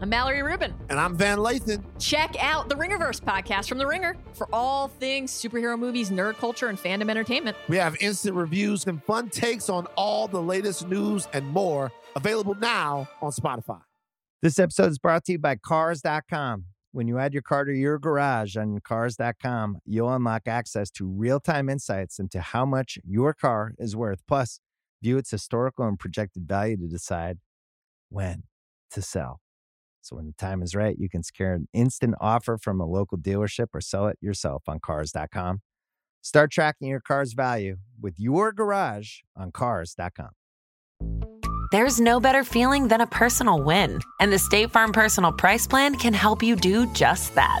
I'm Mallory Rubin. And I'm Van Lathan. Check out the Ringerverse podcast from The Ringer for all things superhero movies, nerd culture, and fandom entertainment. We have instant reviews and fun takes on all the latest news and more available now on Spotify. This episode is brought to you by Cars.com. When you add your car to your garage on Cars.com, you'll unlock access to real time insights into how much your car is worth. Plus, view its historical and projected value to decide when to sell. So, when the time is right, you can secure an instant offer from a local dealership or sell it yourself on Cars.com. Start tracking your car's value with your garage on Cars.com. There's no better feeling than a personal win, and the State Farm Personal Price Plan can help you do just that.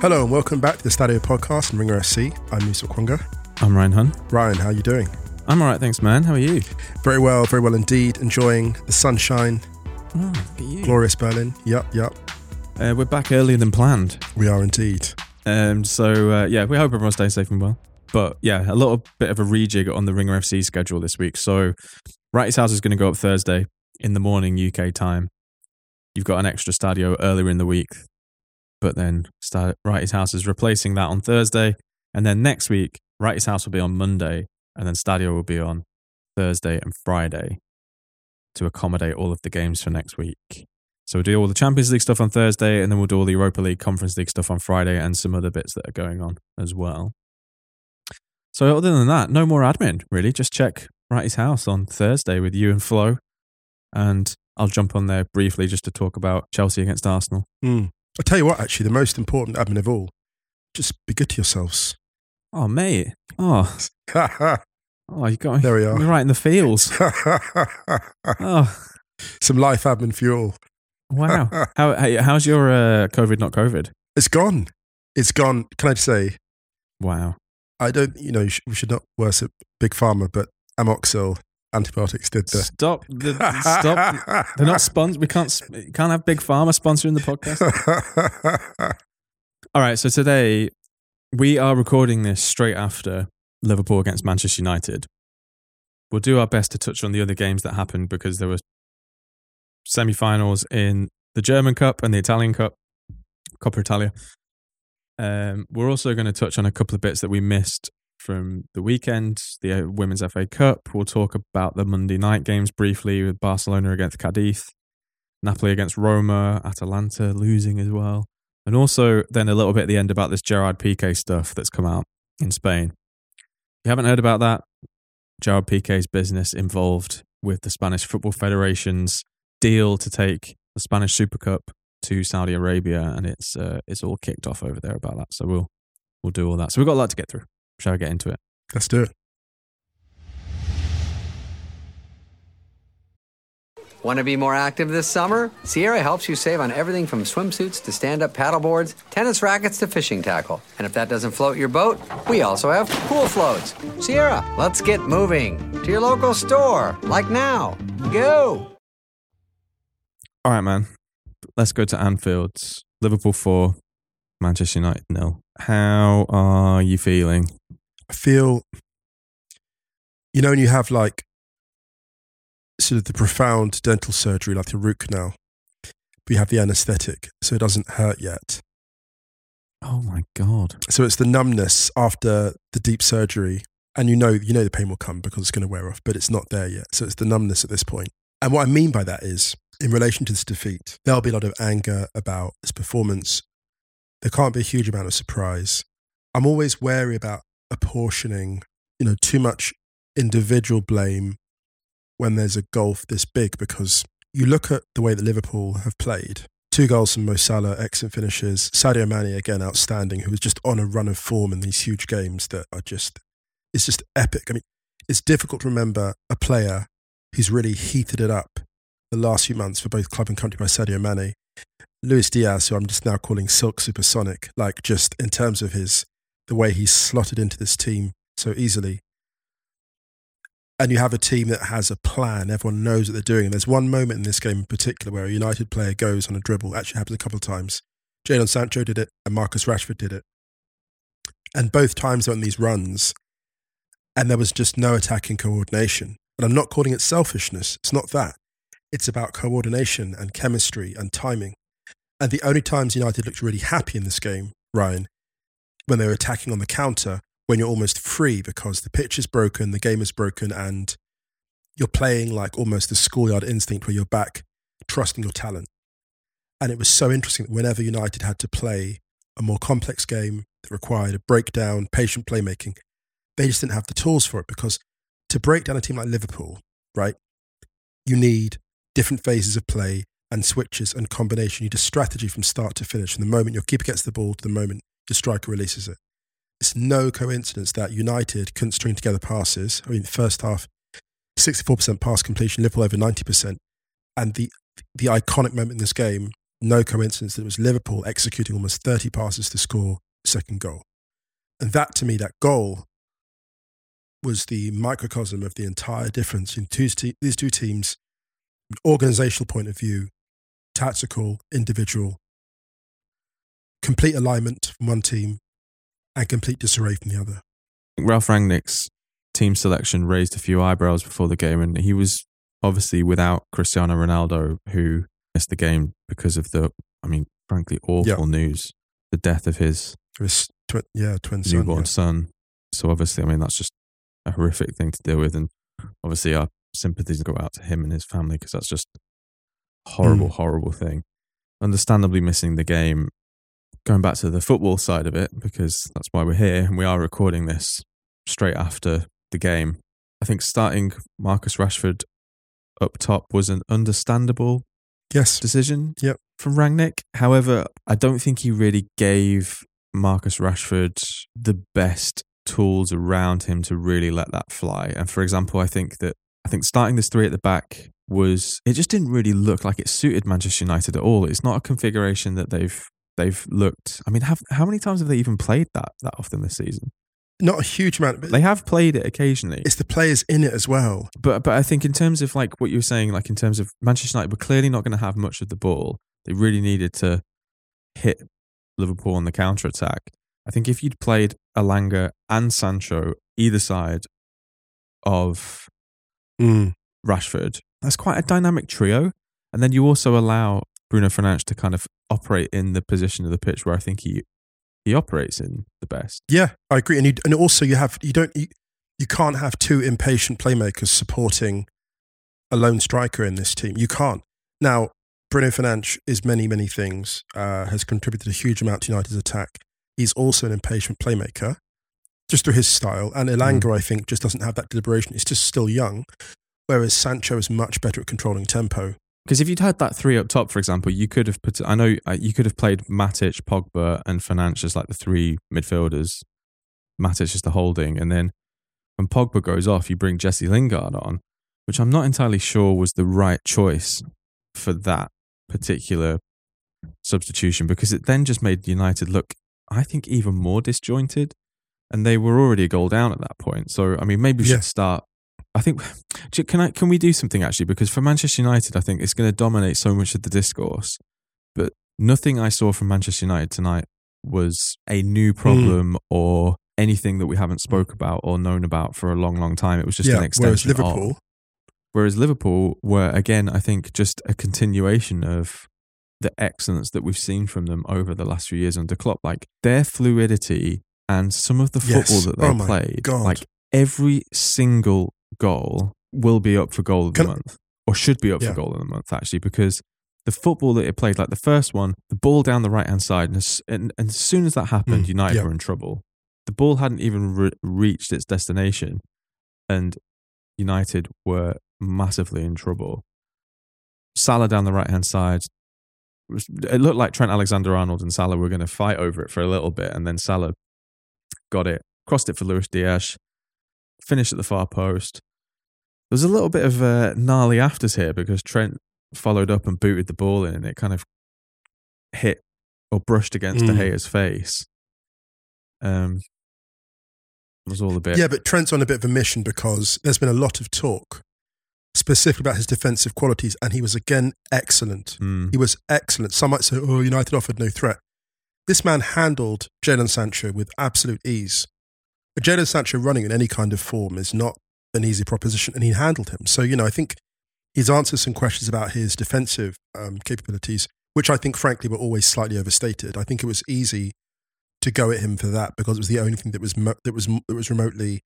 Hello and welcome back to the Stadio Podcast and Ringer FC. I'm Musa Okwonga. I'm Ryan Hunn. Ryan, how are you doing? I'm all right, thanks, man. How are you? Very well, very well indeed. Enjoying the sunshine, Oh, look at you. glorious Berlin. Yup, yup. Uh, we're back earlier than planned. We are indeed. Um, so, uh, yeah, we hope everyone stays safe and well. But yeah, a little bit of a rejig on the Ringer FC schedule this week. So, Wrighty's House is going to go up Thursday in the morning UK time. You've got an extra stadio earlier in the week, but then Sta- Wrighty's House is replacing that on Thursday. And then next week, Wrighty's House will be on Monday, and then Stadio will be on Thursday and Friday to accommodate all of the games for next week. So we'll do all the Champions League stuff on Thursday, and then we'll do all the Europa League, Conference League stuff on Friday, and some other bits that are going on as well. So other than that, no more admin really. Just check Wrighty's house on Thursday with you and Flo, and I'll jump on there briefly just to talk about Chelsea against Arsenal. Mm. I'll tell you what, actually, the most important admin of all, just be good to yourselves. Oh mate, oh oh, you got me. There we are. We're right in the fields. Oh Some life admin for you all. wow. How how's your uh, COVID? Not COVID. It's gone. It's gone. Can I just say, Wow. I don't, you know, we should not worship Big Pharma, but Amoxil antibiotics did the. Stop. The, stop. They're not sponsored. We can't. Can't have big pharma sponsoring the podcast. All right. So today we are recording this straight after Liverpool against Manchester United. We'll do our best to touch on the other games that happened because there were semi-finals in the German Cup and the Italian Cup, Coppa Italia. Um, we're also going to touch on a couple of bits that we missed from the weekend, the uh, Women's FA Cup. We'll talk about the Monday night games briefly with Barcelona against Cadiz, Napoli against Roma, Atalanta losing as well. And also then a little bit at the end about this Gerard Piqué stuff that's come out in Spain. If you haven't heard about that, Gerard Piqué's business involved with the Spanish Football Federation's deal to take the Spanish Super Cup to Saudi Arabia, and it's uh, it's all kicked off over there about that. So we'll we'll do all that. So we've got a lot to get through. Shall I get into it? Let's do it. Want to be more active this summer? Sierra helps you save on everything from swimsuits to stand up paddleboards, tennis rackets to fishing tackle. And if that doesn't float your boat, we also have pool floats. Sierra, let's get moving to your local store, like now. Go! All right, man. Let's go to Anfield's. Liverpool four, Manchester United nil. How are you feeling? I feel, you know, when you have like sort of the profound dental surgery, like the root canal, but you have the anesthetic, so it doesn't hurt yet. Oh my god! So it's the numbness after the deep surgery, and you know, you know the pain will come because it's going to wear off, but it's not there yet. So it's the numbness at this point. And what I mean by that is, in relation to this defeat, there'll be a lot of anger about this performance. There can't be a huge amount of surprise. I'm always wary about apportioning, you know, too much individual blame when there's a gulf this big because you look at the way that Liverpool have played. Two goals from Mo Salah, excellent finishes. Sadio Mane again outstanding, who was just on a run of form in these huge games that are just it's just epic. I mean, it's difficult to remember a player who's really heated it up the last few months for both club and country by Sadio Mane. Luis Diaz, who I'm just now calling Silk Supersonic, like just in terms of his the way he's slotted into this team so easily. And you have a team that has a plan. Everyone knows what they're doing. And there's one moment in this game in particular where a United player goes on a dribble. Actually, happens a couple of times. Jadon Sancho did it, and Marcus Rashford did it. And both times on these runs, and there was just no attacking coordination. And I'm not calling it selfishness. It's not that. It's about coordination and chemistry and timing. And the only times United looked really happy in this game, Ryan, when they were attacking on the counter, when you're almost free because the pitch is broken, the game is broken, and you're playing like almost the schoolyard instinct where you're back trusting your talent. And it was so interesting that whenever United had to play a more complex game that required a breakdown, patient playmaking, they just didn't have the tools for it because to break down a team like Liverpool, right, you need different phases of play and switches and combination. You need a strategy from start to finish. From the moment your keeper gets the ball to the moment your striker releases it. It's no coincidence that United couldn't string together passes. I mean, first half, 64% pass completion, Liverpool over 90%. And the, the iconic moment in this game, no coincidence that it was Liverpool executing almost 30 passes to score second goal. And that, to me, that goal was the microcosm of the entire difference in two these two teams, organizational point of view, tactical, individual, complete alignment from one team, and complete disarray from the other. Ralf Rangnick's team selection raised a few eyebrows before the game, and he was obviously without Cristiano Ronaldo, who missed the game because of the, I mean, frankly, awful news the death of his, his twi- yeah, twin son, yeah. son. So obviously, I mean, that's just a horrific thing to deal with. And obviously, our sympathies go out to him and his family because that's just horrible, mm. horrible thing. Understandably missing the game. Going back to the football side of it, because that's why we're here and we are recording this straight after the game. I think starting Marcus Rashford up top was an understandable yes decision yep. from Rangnick. However, I don't think he really gave Marcus Rashford the best tools around him to really let that fly. And for example, I think that I think starting this three at the back was it just didn't really look like it suited Manchester United at all. It's not a configuration that they've they've looked. I mean, have how many times have they even played that that often this season? Not a huge amount. But they have played it occasionally. It's the players in it as well. But but I think in terms of like what you were saying, like in terms of Manchester United, were clearly not going to have much of the ball. They really needed to hit Liverpool on the counter attack. I think if you'd played Elanga and Sancho either side of mm. Rashford, that's quite a dynamic trio. And then you also allow Bruno Fernandes to kind of operate in the position of the pitch where I think he he operates in the best. Yeah, I agree. And you, and also you have you don't you, you can't have two impatient playmakers supporting a lone striker in this team. You can't. Now, Bruno Fernandes is many many things. Uh, has contributed a huge amount to United's attack. He's also an impatient playmaker, just through his style. And Elanga, mm. I think, just doesn't have that deliberation. He's just still young, whereas Sancho is much better at controlling tempo. Because if you'd had that three up top, for example, you could have put. I know uh, you could have played Matic, Pogba, and Fernandes as like the three midfielders. Matic is the holding, and then when Pogba goes off, you bring Jesse Lingard on, which I'm not entirely sure was the right choice for that particular substitution because it then just made United look, I think, even more disjointed, and they were already a goal down at that point. So I mean, maybe we yeah. should start I think can I can we do something actually because for Manchester United I think it's going to dominate so much of the discourse but nothing I saw from Manchester United tonight was a new hmm. problem mm. or anything that we haven't spoke about or known about for a long long time it was just yeah, an extension whereas Liverpool of, whereas Liverpool were again I think just a continuation of the excellence that we've seen from them over the last few years under Klopp like their fluidity and some of the football yes. that they oh played God. like every single goal will be up for goal of the Can month, or should be up yeah. for goal of the month actually, because the football that it played, like the first one, the ball down the right hand side, and as, and, and, as soon as that happened, mm, United yeah. were in trouble. The ball hadn't even re- reached its destination, and United were massively in trouble. Salah down the right hand side. It looked like Trent Alexander Arnold and Salah were going to fight over it for a little bit, and then Salah got it, crossed it for Luis Diaz, finished at the far post. There was a little bit of uh, gnarly afters here because Trent followed up and booted the ball in, and it kind of hit or brushed against De Mm. Gea's face. Um, it was all a bit. Yeah, but Trent's on a bit of a mission because there's been a lot of talk specifically about his defensive qualities, and he was again excellent. Mm. He was excellent. Some might say, oh, United offered no threat. This man handled Jadon Sancho with absolute ease. Jadon Sancho running in any kind of form is not an easy proposition, and he handled him. So, you know, I think he's answered some questions about his defensive um, capabilities, which I think, frankly, were always slightly overstated. I think it was easy to go at him for that because it was the only thing that was mo- that was that was remotely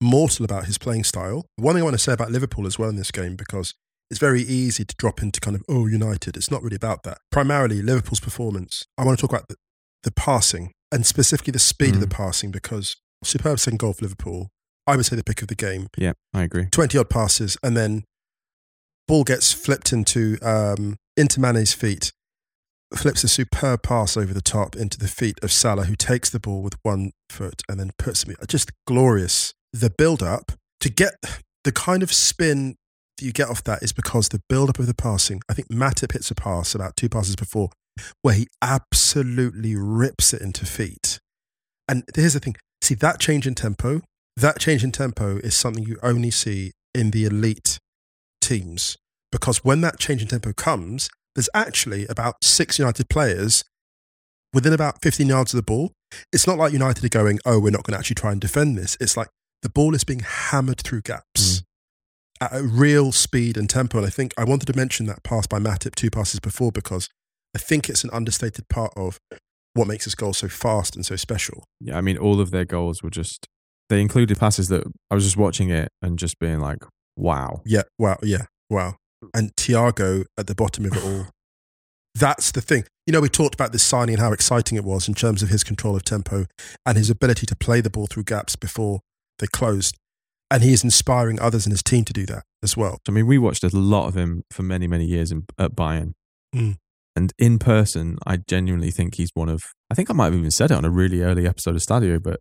mortal about his playing style. One thing I want to say about Liverpool as well in this game because it's very easy to drop into kind of oh United. It's not really about that. Primarily Liverpool's performance. I want to talk about the, the passing and specifically the speed of the passing because superb second goal for Liverpool. I would say the pick of the game. yeah, I agree. 20 odd passes, and then ball gets flipped into um, into Mane's feet, flips a superb pass over the top into the feet of Salah, who takes the ball with one foot and then puts me just glorious. The build up to get the kind of spin that you get off that is because the build up of the passing. I think Matip hits a pass about two passes before where he absolutely rips it into feet. And here's the thing see, that change in tempo, that change in tempo is something you only see in the elite teams. Because when that change in tempo comes, there's actually about six United players within about 15 yards of the ball. It's not like United are going, oh, we're not going to actually try and defend this. It's like the ball is being hammered through gaps mm. at a real speed and tempo. And I think I wanted to mention that pass by Matip two passes before because I think it's an understated part of what makes this goal so fast and so special. Yeah, I mean, all of their goals were just they included passes that I was just watching it and just being like, wow. Yeah, wow, yeah, wow. And Thiago at the bottom of it all. That's the thing. You know, we talked about this signing and how exciting it was in terms of his control of tempo and his ability to play the ball through gaps before they closed. And he is inspiring others in his team to do that as well. I mean, we watched a lot of him for many, many years in, at Bayern. Mm. And in person, I genuinely think he's one of, I think I might have even said it on a really early episode of Stadio, but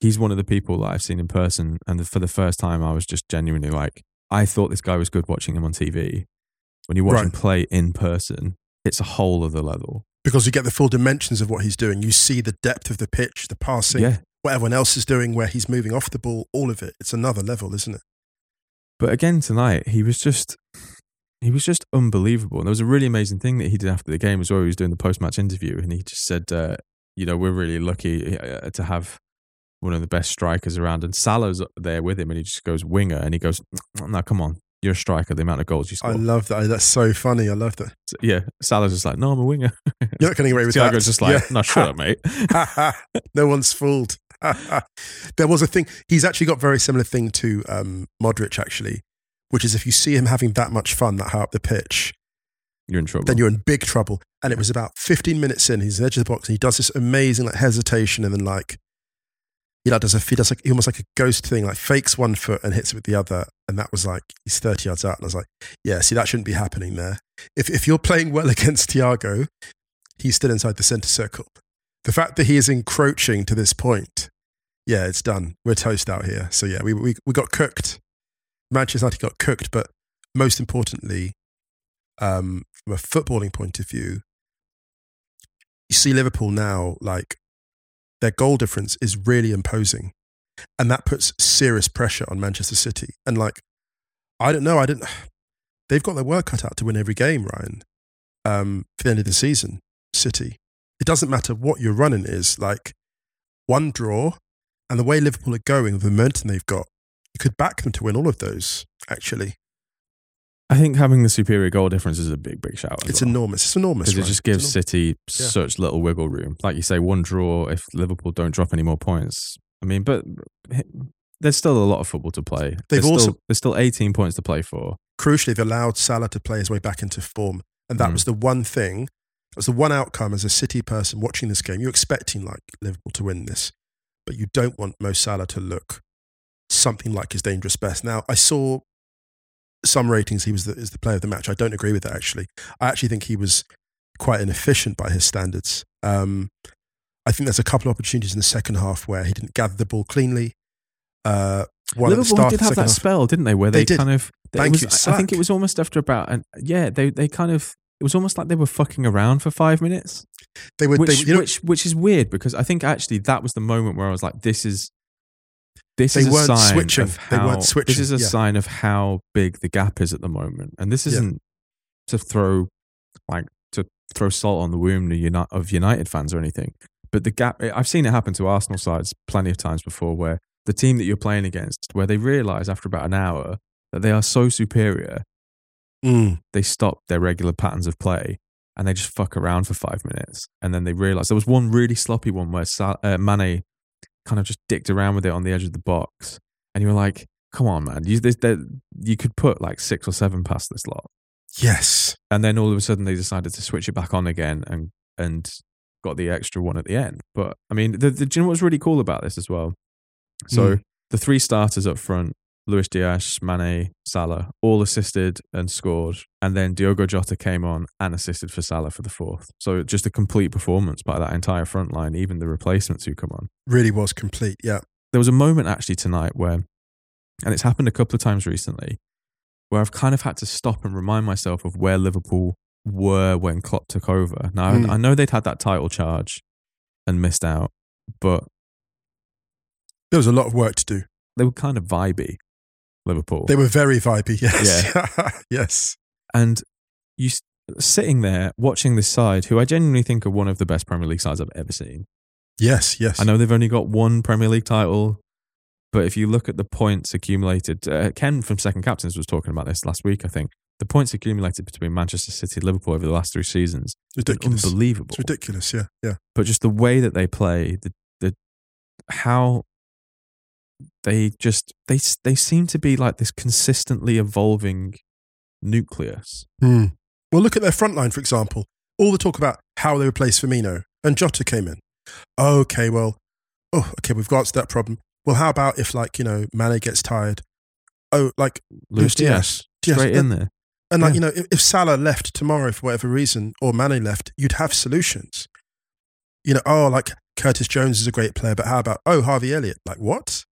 he's one of the people that I've seen in person. And for the first time, I was just genuinely like, I thought this guy was good watching him on TV. When you watch him play in person, it's a whole other level. Because you get the full dimensions of what he's doing. You see the depth of the pitch, the passing, Yeah. what everyone else is doing, where he's moving off the ball, all of it. It's another level, isn't it? But again tonight, he was just he was just unbelievable. And there was a really amazing thing that he did after the game as well. He was doing the post match interview, and he just said, uh, "You know, we're really lucky uh, to have one of the best strikers around." And Salah's there with him, and he just goes winger, and he goes, "No, come on, you're a striker. The amount of goals you score. I love that. That's so funny. I love that. So, yeah, Salah's just like, "No, I'm a winger." You're not getting away with that. Just like, Yeah. "No, shut up, mate." no one's fooled. there was a thing. He's actually got very similar thing to um, Modric, actually, which is if you see him having that much fun that high up the pitch, You're in trouble. then you're in big trouble. And it was about 15 minutes in, he's at the edge of the box and he does this amazing like hesitation and then like, he like does a, he does like, almost like a ghost thing, like fakes one foot and hits it with the other. And that was like, he's 30 yards out. And I was like, yeah, see, that shouldn't be happening there. If, if you're playing well against Thiago, he's still inside the center circle. The fact that he is encroaching to this point, yeah, it's done. We're toast out here. So yeah, we, we, we got cooked. Manchester United got cooked, but most importantly, um, from a footballing point of view, you see Liverpool now, like their goal difference is really imposing. And that puts serious pressure on Manchester City. And like, I don't know, I don't, they've got their work cut out to win every game, Ryan, um, for the end of the season, City. It doesn't matter what your running is, like one draw and the way Liverpool are going, the momentum they've got, you could back them to win all of those, actually. I think having the superior goal difference is a big, big shout. It's well. enormous. It's enormous. because it just gives. City Yeah. such little wiggle room. Like you say, one draw if Liverpool don't drop any more points. I mean, but there's still a lot of football to play. They've there's also- still, there's still 18 points to play for. crucially, they've allowed Salah to play his way back into form. And that Mm. was the one thing, that was the one outcome as a City person watching this game. You're expecting like Liverpool to win this, but you don't want Mo Salah to look something like his dangerous best. Now, I saw some ratings he was the, is the player of the match. I don't agree with that actually. I actually think he was quite inefficient by his standards. Um, I think there's a couple of opportunities in the second half where he didn't gather the ball cleanly. Uh, one Liverpool did have that half. spell, didn't they? Where They they, kind of. Thank was, you, I think it was almost after about, and yeah, they they kind of. It was almost like they were fucking around for five minutes, They were, which they, you know, which which is weird because I think actually that was the moment where I was like, this is. This They is a weren't sign switching. of They how, weren't This is a yeah. sign of how big the gap is at the moment, and this isn't to throw, like to throw salt on the wound of of United fans or anything. But the gap, I've seen it happen to Arsenal sides plenty of times before, where the team that you're playing against, where they realise after about an hour that they are so superior, Mm. they stop their regular patterns of play and they just fuck around for five minutes. And then they realise there was one really sloppy one where Sal- uh, Mane kind of just dicked around with it on the edge of the box, and you were like, "Come on, man! You, this, you could put like six or seven past this lot." Yes. And then all of a sudden they decided to switch it back on again and and got the extra one at the end. But I mean, the, the, do you know what's really cool about this as well? So Mm. the three starters up front, Luis Diaz, Mane, Salah, all assisted and scored. And then Diogo Jota came on and assisted for Salah for the fourth. So just a complete performance by that entire front line, even the replacements who come on. Really was complete. Yeah. There was a moment actually tonight where, and it's happened a couple of times recently, where I've kind of had to stop and remind myself of where Liverpool were when Klopp took over. Now, Mm. I know they'd had that title charge and missed out, but There was a lot of work to do. they were kind of vibey, Liverpool. They were very vibey. Yes. Yeah. yes. and you sitting there watching this side, who I genuinely think are one of the best Premier League sides I've ever seen. Yes. Yes. I know they've only got one Premier League title, but if you look at the points accumulated, uh, Ken from Second Captains was talking about this last week. I think the points accumulated between Manchester City and Liverpool over the last three seasons, ridiculous. unbelievable. It's ridiculous. Yeah. Yeah. But just the way that they play, the the how they just they they seem to be like this consistently evolving nucleus. Hmm. Well, look at their front line, for example. All the talk about how they replace Firmino and Jota came in. Okay, well, oh, okay, we've got that problem. Well, how about if, like, you know, Mane gets tired? Oh, like, Luis Diaz. Diaz, Diaz, straight in there. and like, Yeah. you know, if, if Salah left tomorrow for whatever reason or Mane left, you'd have solutions. You know, oh, like Curtis Jones is a great player, but how about, oh, Harvey Elliott? Like, what?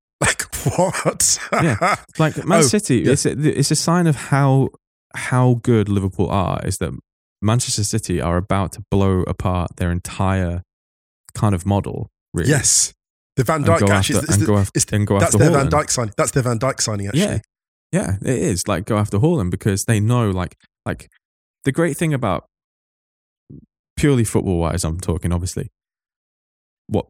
What? Yeah. Like Man Oh, City, yeah. it's a, it's a sign of how how good Liverpool are. Is that Manchester City are about to blow apart their entire kind of model. Really, yes. The Van And Dyke go after- is, is and the- go af- is the- and go that's after their Van. Dyke signing. That's their Van Dijk signing, actually. Yeah, yeah, it is like go after Haaland because they know like like the great thing about purely football wise, I'm talking obviously what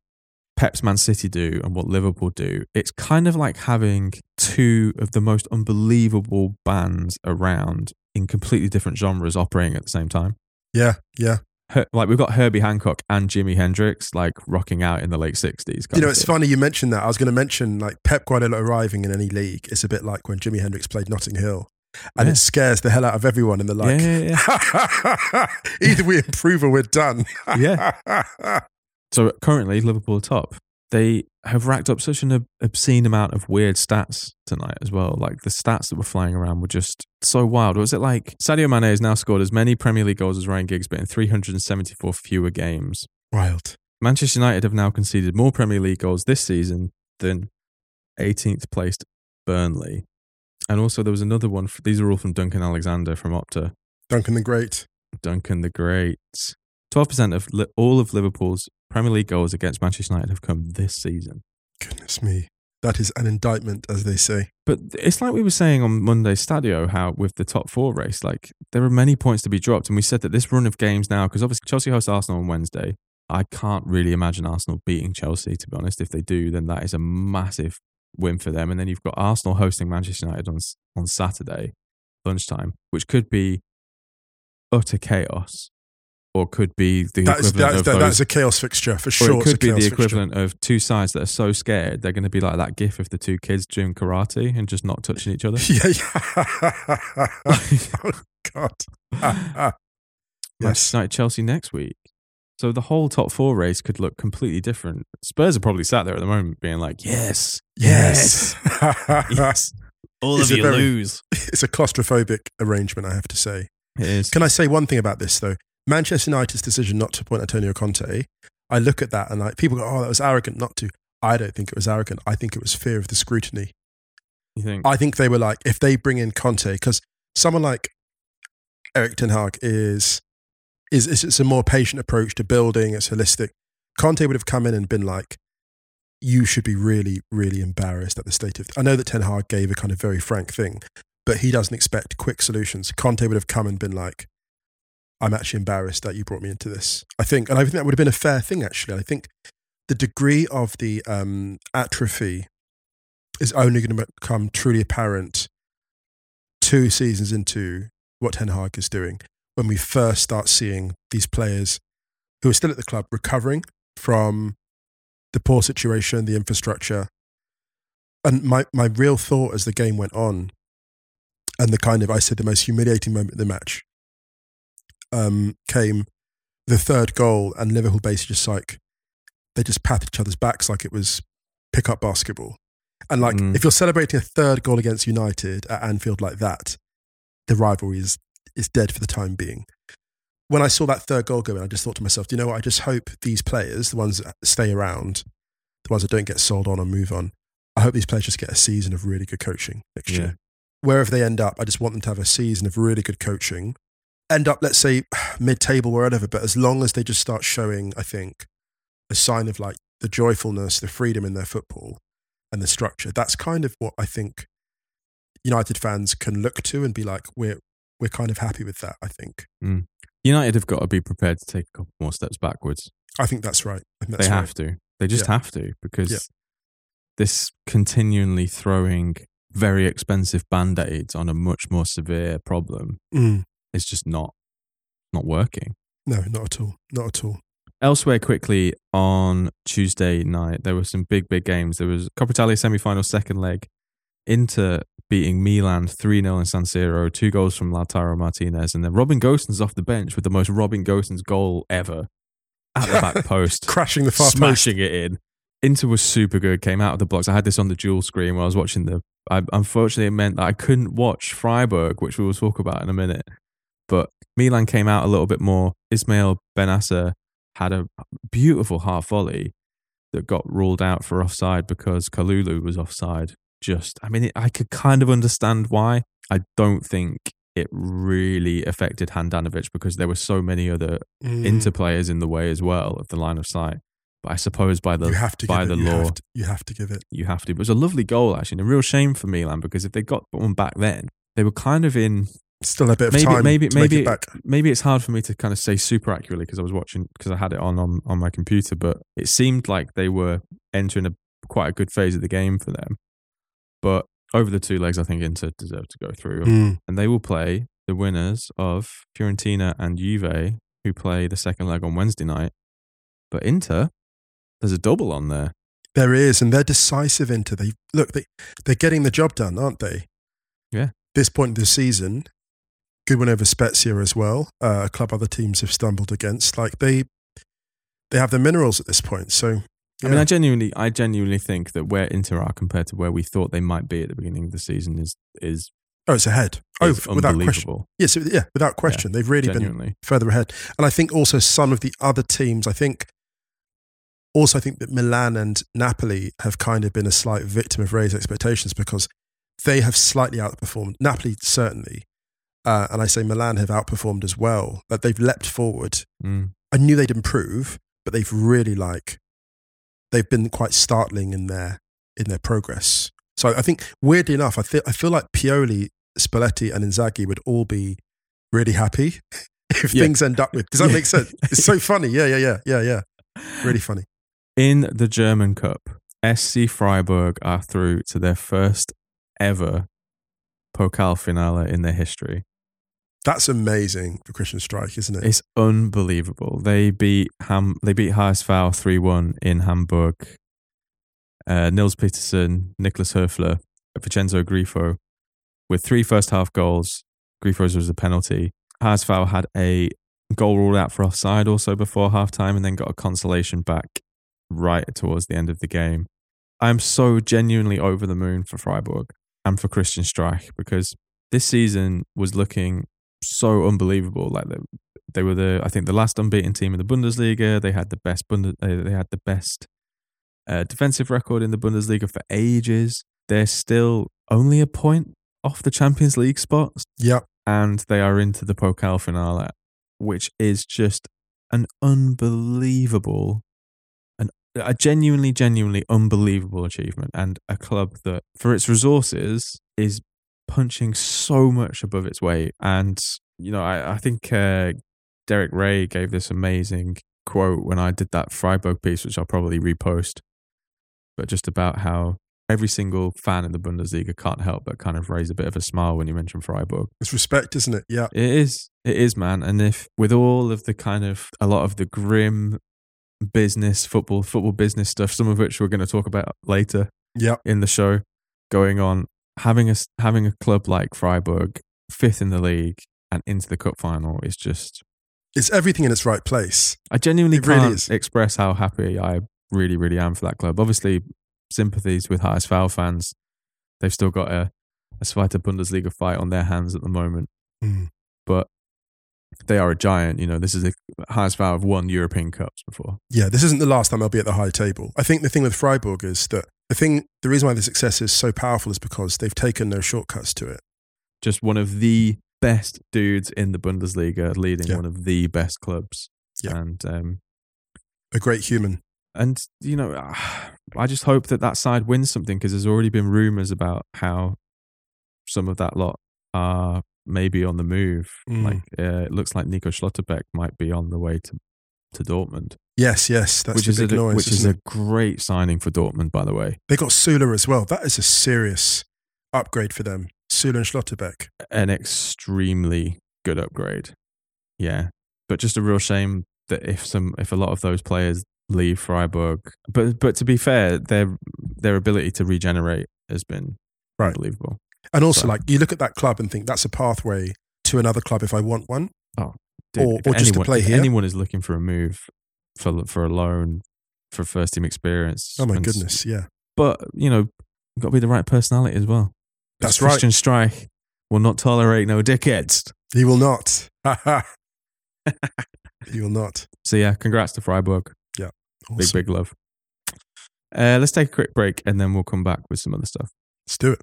Pep's Man City do and what Liverpool do. It's kind of like having two of the most unbelievable bands around in completely different genres operating at the same time. Yeah, yeah. Her, like we've got Herbie Hancock and Jimi Hendrix like rocking out in the late 60s. You know, it's funny you mentioned that. I was going to mention like Pep Guardiola arriving in any league. It's a bit like when Jimi Hendrix played Notting Hill, and Yeah. it scares the hell out of everyone. And they're like, Yeah, either we improve or we're done. Yeah. So currently, Liverpool are top. They have racked up such an obscene amount of weird stats tonight as well. Like the stats that were flying around were just so wild. Was it like Sadio Mane has now scored as many Premier League goals as Ryan Giggs, but in 374 fewer games? Wild. Manchester United have now conceded more Premier League goals this season than 18th placed Burnley. And also, there was another one. For, these are all from Duncan Alexander from Opta. Duncan the Great. Duncan the Great. 12% of li- all of Liverpool's Premier League goals against Manchester United have come this season. Goodness me. That is an indictment, as they say. But it's like we were saying on Monday's Stadio, how with the top four race, like there are many points to be dropped. And we said that this run of games now, because obviously Chelsea host Arsenal on Wednesday. I can't really imagine Arsenal beating Chelsea, to be honest. If they do, then that is a massive win for them. And then you've got Arsenal hosting Manchester United on, on Saturday, lunchtime, which could be utter chaos or could be the That is, equivalent that is, of those that is a chaos fixture for sure. or it could be the chaos fixture. equivalent of two sides that are so scared they're going to be like that gif of the two kids doing karate and just not touching each other. Yeah, yeah. oh, God. Ah, ah. Yes. Manchester United Chelsea next week. So the whole top four race could look completely different. Spurs are probably sat there at the moment being like, yes, Yes. yes. All It's of you very- lose. it's a claustrophobic arrangement, I have to say. It is. Can I say one thing about this though? Manchester United's decision not to appoint Antonio Conte. I look at that and like people go, "Oh, that was arrogant not to." I don't think it was arrogant. I think it was fear of the scrutiny. You think? I think they were like, if they bring in Conte, because someone like Erik Ten Hag is is it's a more patient approach to building. It's holistic. Conte would have come in and been like, you should be really, really embarrassed at the state of. I know that Ten Hag gave a kind of very frank thing, but he doesn't expect quick solutions. Conte would have come and been like, I'm actually embarrassed that you brought me into this. I think, and I think that would have been a fair thing actually. I think the degree of the um, atrophy is only going to become truly apparent two seasons into what Ten Hag is doing when we first start seeing these players who are still at the club recovering from the poor situation, the infrastructure. And my, my real thought as the game went on, and the kind of, I said, the most humiliating moment of the match um, came the third goal, and Liverpool basically just like, they just pat each other's backs like it was pick up basketball. And like, Mm. if you're celebrating a third goal against United at Anfield like that, the rivalry is, is dead for the time being. When I saw that third goal go in, I just thought to myself, do you know what? I just hope these players, the ones that stay around, the ones that don't get sold on or move on, I hope these players just get a season of really good coaching next Yeah. year. Wherever they end up, I just want them to have a season of really good coaching. End up, let's say, mid table, or whatever. but as long as they just start showing, I think, a sign of like the joyfulness, the freedom in their football and the structure, that's kind of what I think United fans can look to and be like, we're, we're kind of happy with that, I think. United have got to be prepared to take a couple more steps backwards. I think that's right. Think that's they right. have to. They just Yeah. have to because Yeah. this continually throwing very expensive band aids on a much more severe problem Mm. Is just not not working. No, not at all. Not at all. Elsewhere, quickly on Tuesday night, there were some big, big games. There was Coppa Italia semi-final second leg, Inter beating Milan 3-0 in San Siro, two goals from Lautaro Martinez, and then Robin Gosens off the bench with the most Robin Gosens goal ever at the back post, Crashing the far post. smashing it in. Inter was super good, came out of the blocks. I had this on the dual screen while I was watching the. I, unfortunately, it meant that I couldn't watch Freiburg, which we will talk about in a minute. But Milan came out a little bit more. Ismaël Bennacer had a beautiful half volley that got ruled out for offside because Kalulu was offside. Just, I mean, it, I could kind of understand why. I don't think it really affected Handanovic because there were so many other Mm. Inter players in the way as well of the line of sight. But I suppose by the you have to by the. You law, have to, you have to give it. you have to. It was a lovely goal actually, and a real shame for Milan because if they got one back then, they were kind of in Still a bit of maybe time maybe maybe it back. maybe it's hard for me to kind of say super accurately because I was watching because I had it on, on on my computer, but it seemed like they were entering a quite a good phase of the game for them. But over the two legs, I think Inter deserve to go through, Mm. and they will play the winners of Fiorentina and Juve, who play the second leg on Wednesday night. But Inter, there's a double on there. There is, and they're decisive Inter, they look they they're getting the job done, aren't they? Yeah. This point of the season, good win over Spezia as well. Uh, a club other teams have stumbled against. Like they they have the minerals at this point. So I mean. I genuinely, I genuinely think that where Inter are compared to where we thought they might be at the beginning of the season is is, oh, it's ahead. Oh, is without question. Yes, yeah, without question. They've really been further ahead. And I think also some of the other teams, I think, also I think that Milan and Napoli have kind of been a slight victim of raised expectations because they have slightly outperformed. Napoli certainly, uh, and I say Milan have outperformed as well. That they've leapt forward. Mm. I knew they'd improve, but they've really like they've been quite startling in their in their progress. So I think weirdly enough, I feel I feel like Pioli, Spalletti, and Inzaghi would all be really happy if Yeah. things end up with. Does that make sense? It's so funny. Yeah, yeah, yeah, yeah, yeah. Really funny. in the German Cup, SC Freiburg are through to their first ever Pokal finale in their history. That's amazing for Christian Streich, isn't it? It's unbelievable. They beat Ham. They beat HSV three one in Hamburg. Uh, Nils Petersen, Nicolas Höfler, Vincenzo Grifo, with three first half goals. Grifo's was a penalty. HSV had a goal ruled out for offside also before half time, and then got a consolation back right towards the end of the game. I'm so genuinely over the moon for Freiburg. and for Christian Streich because this season was looking so unbelievable. Like they, they were the, I think, the last unbeaten team in the Bundesliga. They had the best Bundes, uh, they had the best uh, defensive record in the Bundesliga for ages. They're still only a point off the Champions League spots, Yep. and they are into the Pokal finale, which is just an unbelievable, an a genuinely, genuinely unbelievable achievement, and a club that, for its resources, is punching so much above its weight. And you know, I, I think uh, Derek Rae gave this amazing quote when I did that Freiburg piece, which I'll probably repost, but just about how every single fan in the Bundesliga can't help but kind of raise a bit of a smile when you mention Freiburg. It's respect, isn't it? Yeah. It is. It is, man. And if with all of the kind of a lot of the grim business football football business stuff, some of which we're going to talk about later yeah in the show, going on, having a having a club like Freiburg fifth in the league and into the cup final is just. It's everything in its right place. I genuinely It really can't is. express how happy I really, really am for that club. Obviously, sympathies with HSV fans. They've still got a, a Zweite Bundesliga fight on their hands at the moment. Mm. but they are a giant. You know, this is a HSV have won European Cups before. Yeah, this isn't the last time they'll be at the high table. I think the thing with Freiburg is that the thing, the reason why the success is so powerful is because they've taken no shortcuts to it. Just one of the best dudes in the Bundesliga, leading Yeah. one of the best clubs. Yeah. And um, A great human. and you know, I just hope that that side wins something because there's already been rumors about how some of that lot are maybe on the move. Mm. Like uh, it looks like Nico Schlotterbeck might be on the way to to Dortmund, Yes, yes, that's which is big a, noise. which is isn't a great signing for Dortmund, by the way. They got Süle as well. That is a serious upgrade for them. Süle and Schlotterbeck. an extremely good upgrade. Yeah, but just a real shame that if some if a lot of those players leave Freiburg, but but to be fair, their their ability to regenerate has been Right. unbelievable. And also, So- like, you look at that club and think that's a pathway to another club if I want one. Oh. Dude, Or- or just to anyone, play if here? anyone is looking for a move for for a loan for first team experience. Oh, my and goodness. Yeah. But you know, got to be the right personality as well. That's right. Christian Streich will not tolerate no dickheads. He will not. he will not. So yeah, congrats to Freiburg. Yeah. Big big love. Uh, let's take a quick break and then we'll come back with some other stuff. Let's do it.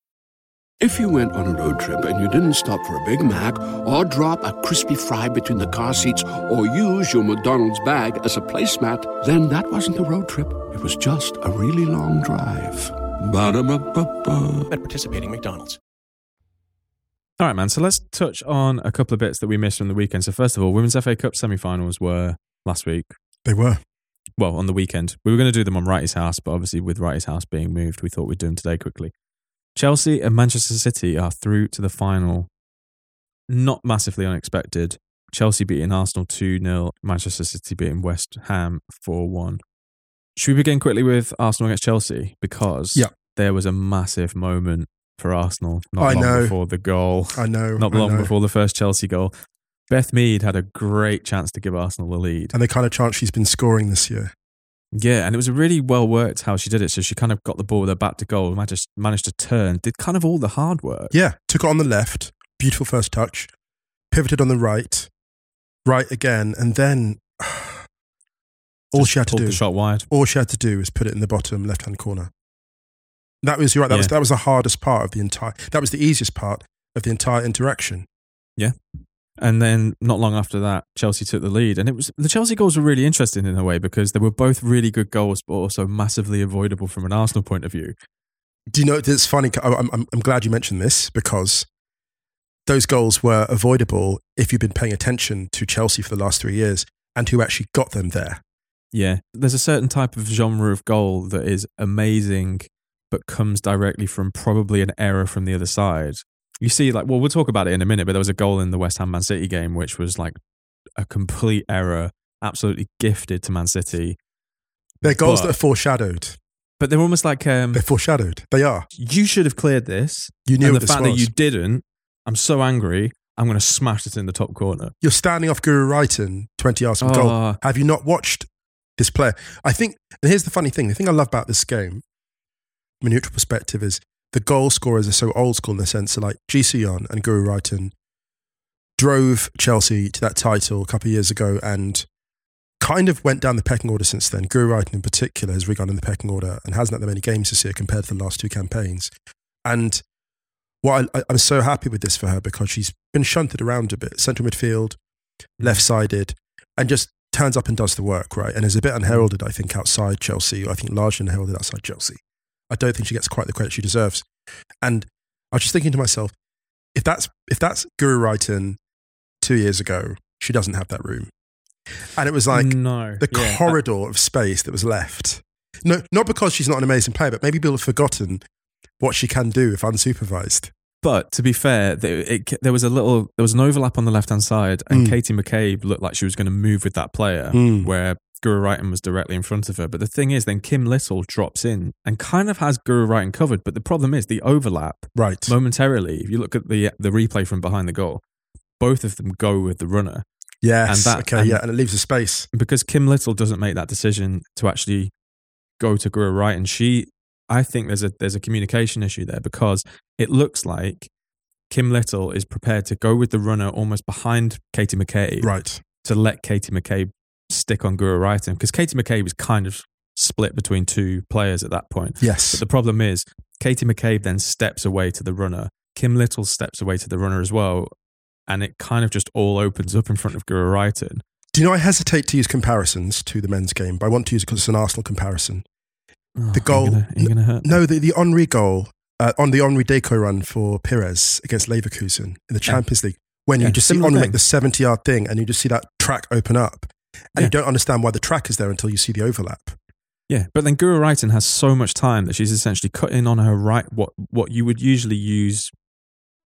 If you went on a road trip and you didn't stop for a Big Mac or drop a crispy fry between the car seats or use your McDonald's bag as a placemat, then that wasn't a road trip. It was just a really long drive. Ba-da-ba-ba-ba. at participating McDonald's. All right, man. So let's touch on a couple of bits that we missed from the weekend. So first of all, Women's FA Cup semi-finals were last week. They were. Well, on the weekend. We were going to do them on Wrighty's house, but obviously with Wrighty's house being moved, we thought we'd do them today quickly. Chelsea and Manchester City are through to the final. Not massively unexpected. Chelsea beating Arsenal 2 0, Manchester City beating West Ham 4 1. Should we begin quickly with Arsenal against Chelsea? Because Yeah. there was a massive moment for Arsenal not I long know. before the goal. I know. Not long know. before the first Chelsea goal. Beth Mead had a great chance to give Arsenal the lead. And the kind of chance she's been scoring this year. Yeah, and it was a really well worked how she did it. So she kind of got the ball with her back to goal, managed, managed to turn, did kind of all the hard work. Yeah. Took it on the left. Beautiful first touch. Pivoted on the right. Right again. And then all Just she had to do. the shot wide. all she had to do was put it in the bottom left hand corner. That was you're right. That was that was the hardest part of the entire. That was the easiest part of the entire interaction. And then not long after that, Chelsea took the lead. And it was the Chelsea goals were really interesting in a way because they were both really good goals, but also massively avoidable from an Arsenal point of view. Do you know? It's funny. I'm, I'm, I'm glad you mentioned this because those goals were avoidable if you've been paying attention to Chelsea for the last three years and who actually got them there. Yeah, there's a certain type of genre of goal that is amazing, but comes directly from probably an error from the other side. You see, like, well, we'll talk about it in a minute, but there was a goal in the West Ham Man City game which was like a complete error, absolutely gifted to Man City. They're goals But- that are foreshadowed. But they're almost like um, They're foreshadowed. They are. you should have cleared this. You knew and the fact that you didn't, I'm so angry. I'm going to smash it in the top corner. You're standing off Guro Reiten 20 yards from goal. Oh. Have you not watched this player? I think, and here's the funny thing the thing I love about this game, from a neutral perspective, is the goal scorers are so old school in the sense that, like, GC and Guro Reiten drove Chelsea to that title a couple of years ago and kind of went down the pecking order since then. Guro Reiten, in particular, has regone in the pecking order and hasn't had that many games this year compared to the last two campaigns. And what I, I'm so happy with this for her because she's been shunted around a bit, central midfield, left sided, and just turns up and does the work, right? And is a bit unheralded, I think, outside Chelsea. I think largely unheralded outside Chelsea. I don't think she gets quite the credit she deserves. And I was just thinking to myself, if that's if that's Guro Reiten two years ago, she doesn't have that room. And it was like no, the Yeah. corridor of space that was left. No, not because she's not an amazing player, but maybe people have forgotten what she can do if unsupervised. But to be fair, there, it, there was a little, there was an overlap on the left hand side, and Mm. Katie McCabe looked like she was going to move with that player, Mm. where Guro Reiten was directly in front of her. But the thing is, then Kim Little drops in and kind of has Guro Reiten covered. But the problem is the overlap Right. momentarily. If you look at the the replay from behind the goal, both of them go with the runner. Yes. And that- okay. and- yeah. And it leaves a space. Because Kim Little doesn't make that decision to actually go to Guro Reiten, she, I think there's a there's a communication issue there because it looks like Kim Little is prepared to go with the runner almost behind Katie McCabe Right. to let Katie McCabe stick on Guro Reiten because Katie McCabe was kind of split between two players at that point. Yes. But the problem is Katie McCabe then steps away to the runner. Kim Little steps away to the runner as well. And it kind of just all opens up in front of Guro Reiten. Do you know I hesitate to use comparisons to the men's game, but I want to use it because it's an Arsenal comparison. Oh, The goal- Are you to hurt? No, the, the Henry goal uh, on the Henry Deco run for Pires against Leverkusen in the Yeah. Champions League, when Yeah, you just see Henry make the 70 yard thing and you just see that track open up. And Yeah. you don't understand why the track is there until you see the overlap. Yeah, but then Guro Reiten has so much time that she's essentially cutting on her right what what you would usually use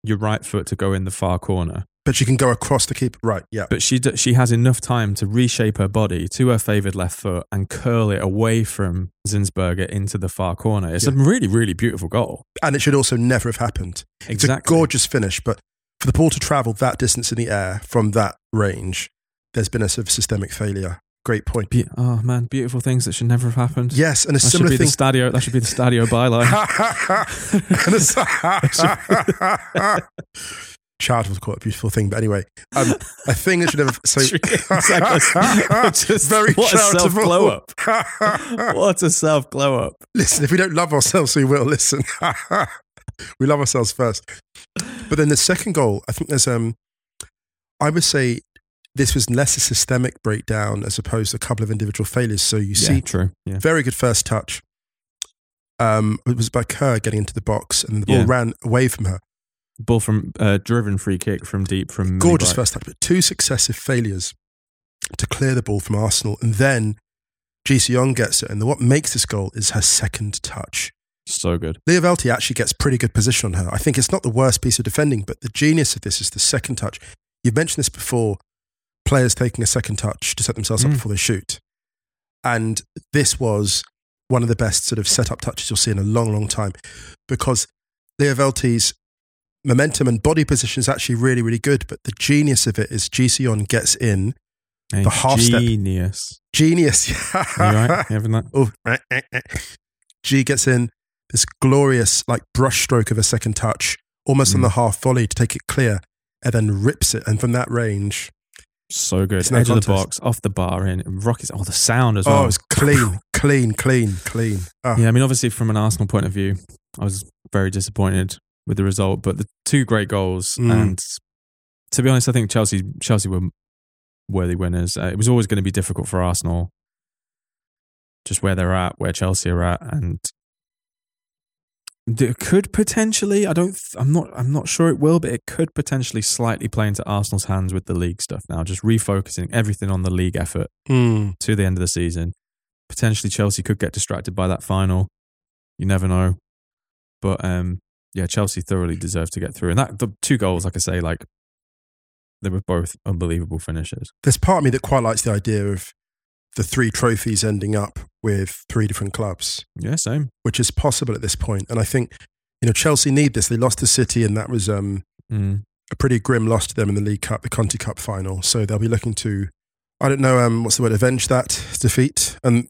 your right foot to go in the far corner. But she can go across the keeper. Right. Yeah. But she d- she has enough time to reshape her body to her favoured left foot and curl it away from Zinsberger into the far corner. It's a really really beautiful goal. and it should also never have happened. It's a gorgeous finish, but for the ball to travel that distance in the air from that range, there's been a sort of systemic failure. Great point. Be- oh man, beautiful things that should never have happened. Yes, and a that should similar be thing. the stadio. That should be the stadio byline. Child call it a beautiful thing, but anyway, um, a thing that should have so Exactly. Just- very what a self-glow up. what a self glow up. Listen, if we don't love ourselves, we will listen. we love ourselves first. But then the second goal, I think there's um, I would say this was less a systemic breakdown as opposed to a couple of individual failures. So you Yeah, see, true. Yeah. very good first touch. Um, it was by Kerr getting into the box, and the ball Yeah. ran away from her. Ball from uh, driven free kick from deep from Gorgeous first touch, but two successive failures to clear the ball from Arsenal, and then Ji So-yun gets it. And what makes this goal is her second touch. So good. Lia Wälti actually gets pretty good position on her. I think it's not the worst piece of defending, but the genius of this is the second touch. You've mentioned this before players taking a second touch to set themselves up Mm. before they shoot. And this was one of the best sort of setup touches you'll see in a long, long time because Lia Wälti's momentum and body position is actually really, really good. But the genius of it is Ji So-yun gets in, A The half step. genius. genius. Right? Having that? Oh, eh, eh, eh. G gets in this glorious like brushstroke of a second touch, almost on Mm. the half volley to take it clear, and then rips it. And from that range, So good. It's no Edge of the box, off the bar, in rockets. Oh, the sound as oh, well. it was clean, clean, clean, clean. Oh, Yeah, I mean, obviously, from an Arsenal point of view, I was very disappointed with the result. But the two great goals, Mm. and to be honest, I think Chelsea Chelsea were worthy winners. Uh, it was always going to be difficult for Arsenal, just where they're at, where Chelsea are at, and it could potentially. I don't. I'm not. I'm not sure it will, but it could potentially slightly play into Arsenal's hands with the league stuff now. Just refocusing everything on the league effort Hmm. to the end of the season. Potentially, Chelsea could get distracted by that final. You never know. But um, yeah, Chelsea thoroughly deserved to get through, and that the two goals, like I say, like they were both unbelievable finishes. There's part of me that quite likes the idea of the three trophies ending up with three different clubs, Yeah, same. which is possible at this point. And I think, you know, Chelsea need this. They lost to City, and that was um, Mm. a pretty grim loss to them in the League Cup, the Conti Cup final. So they'll be looking to, I don't know, um, what's the word, avenge that defeat. And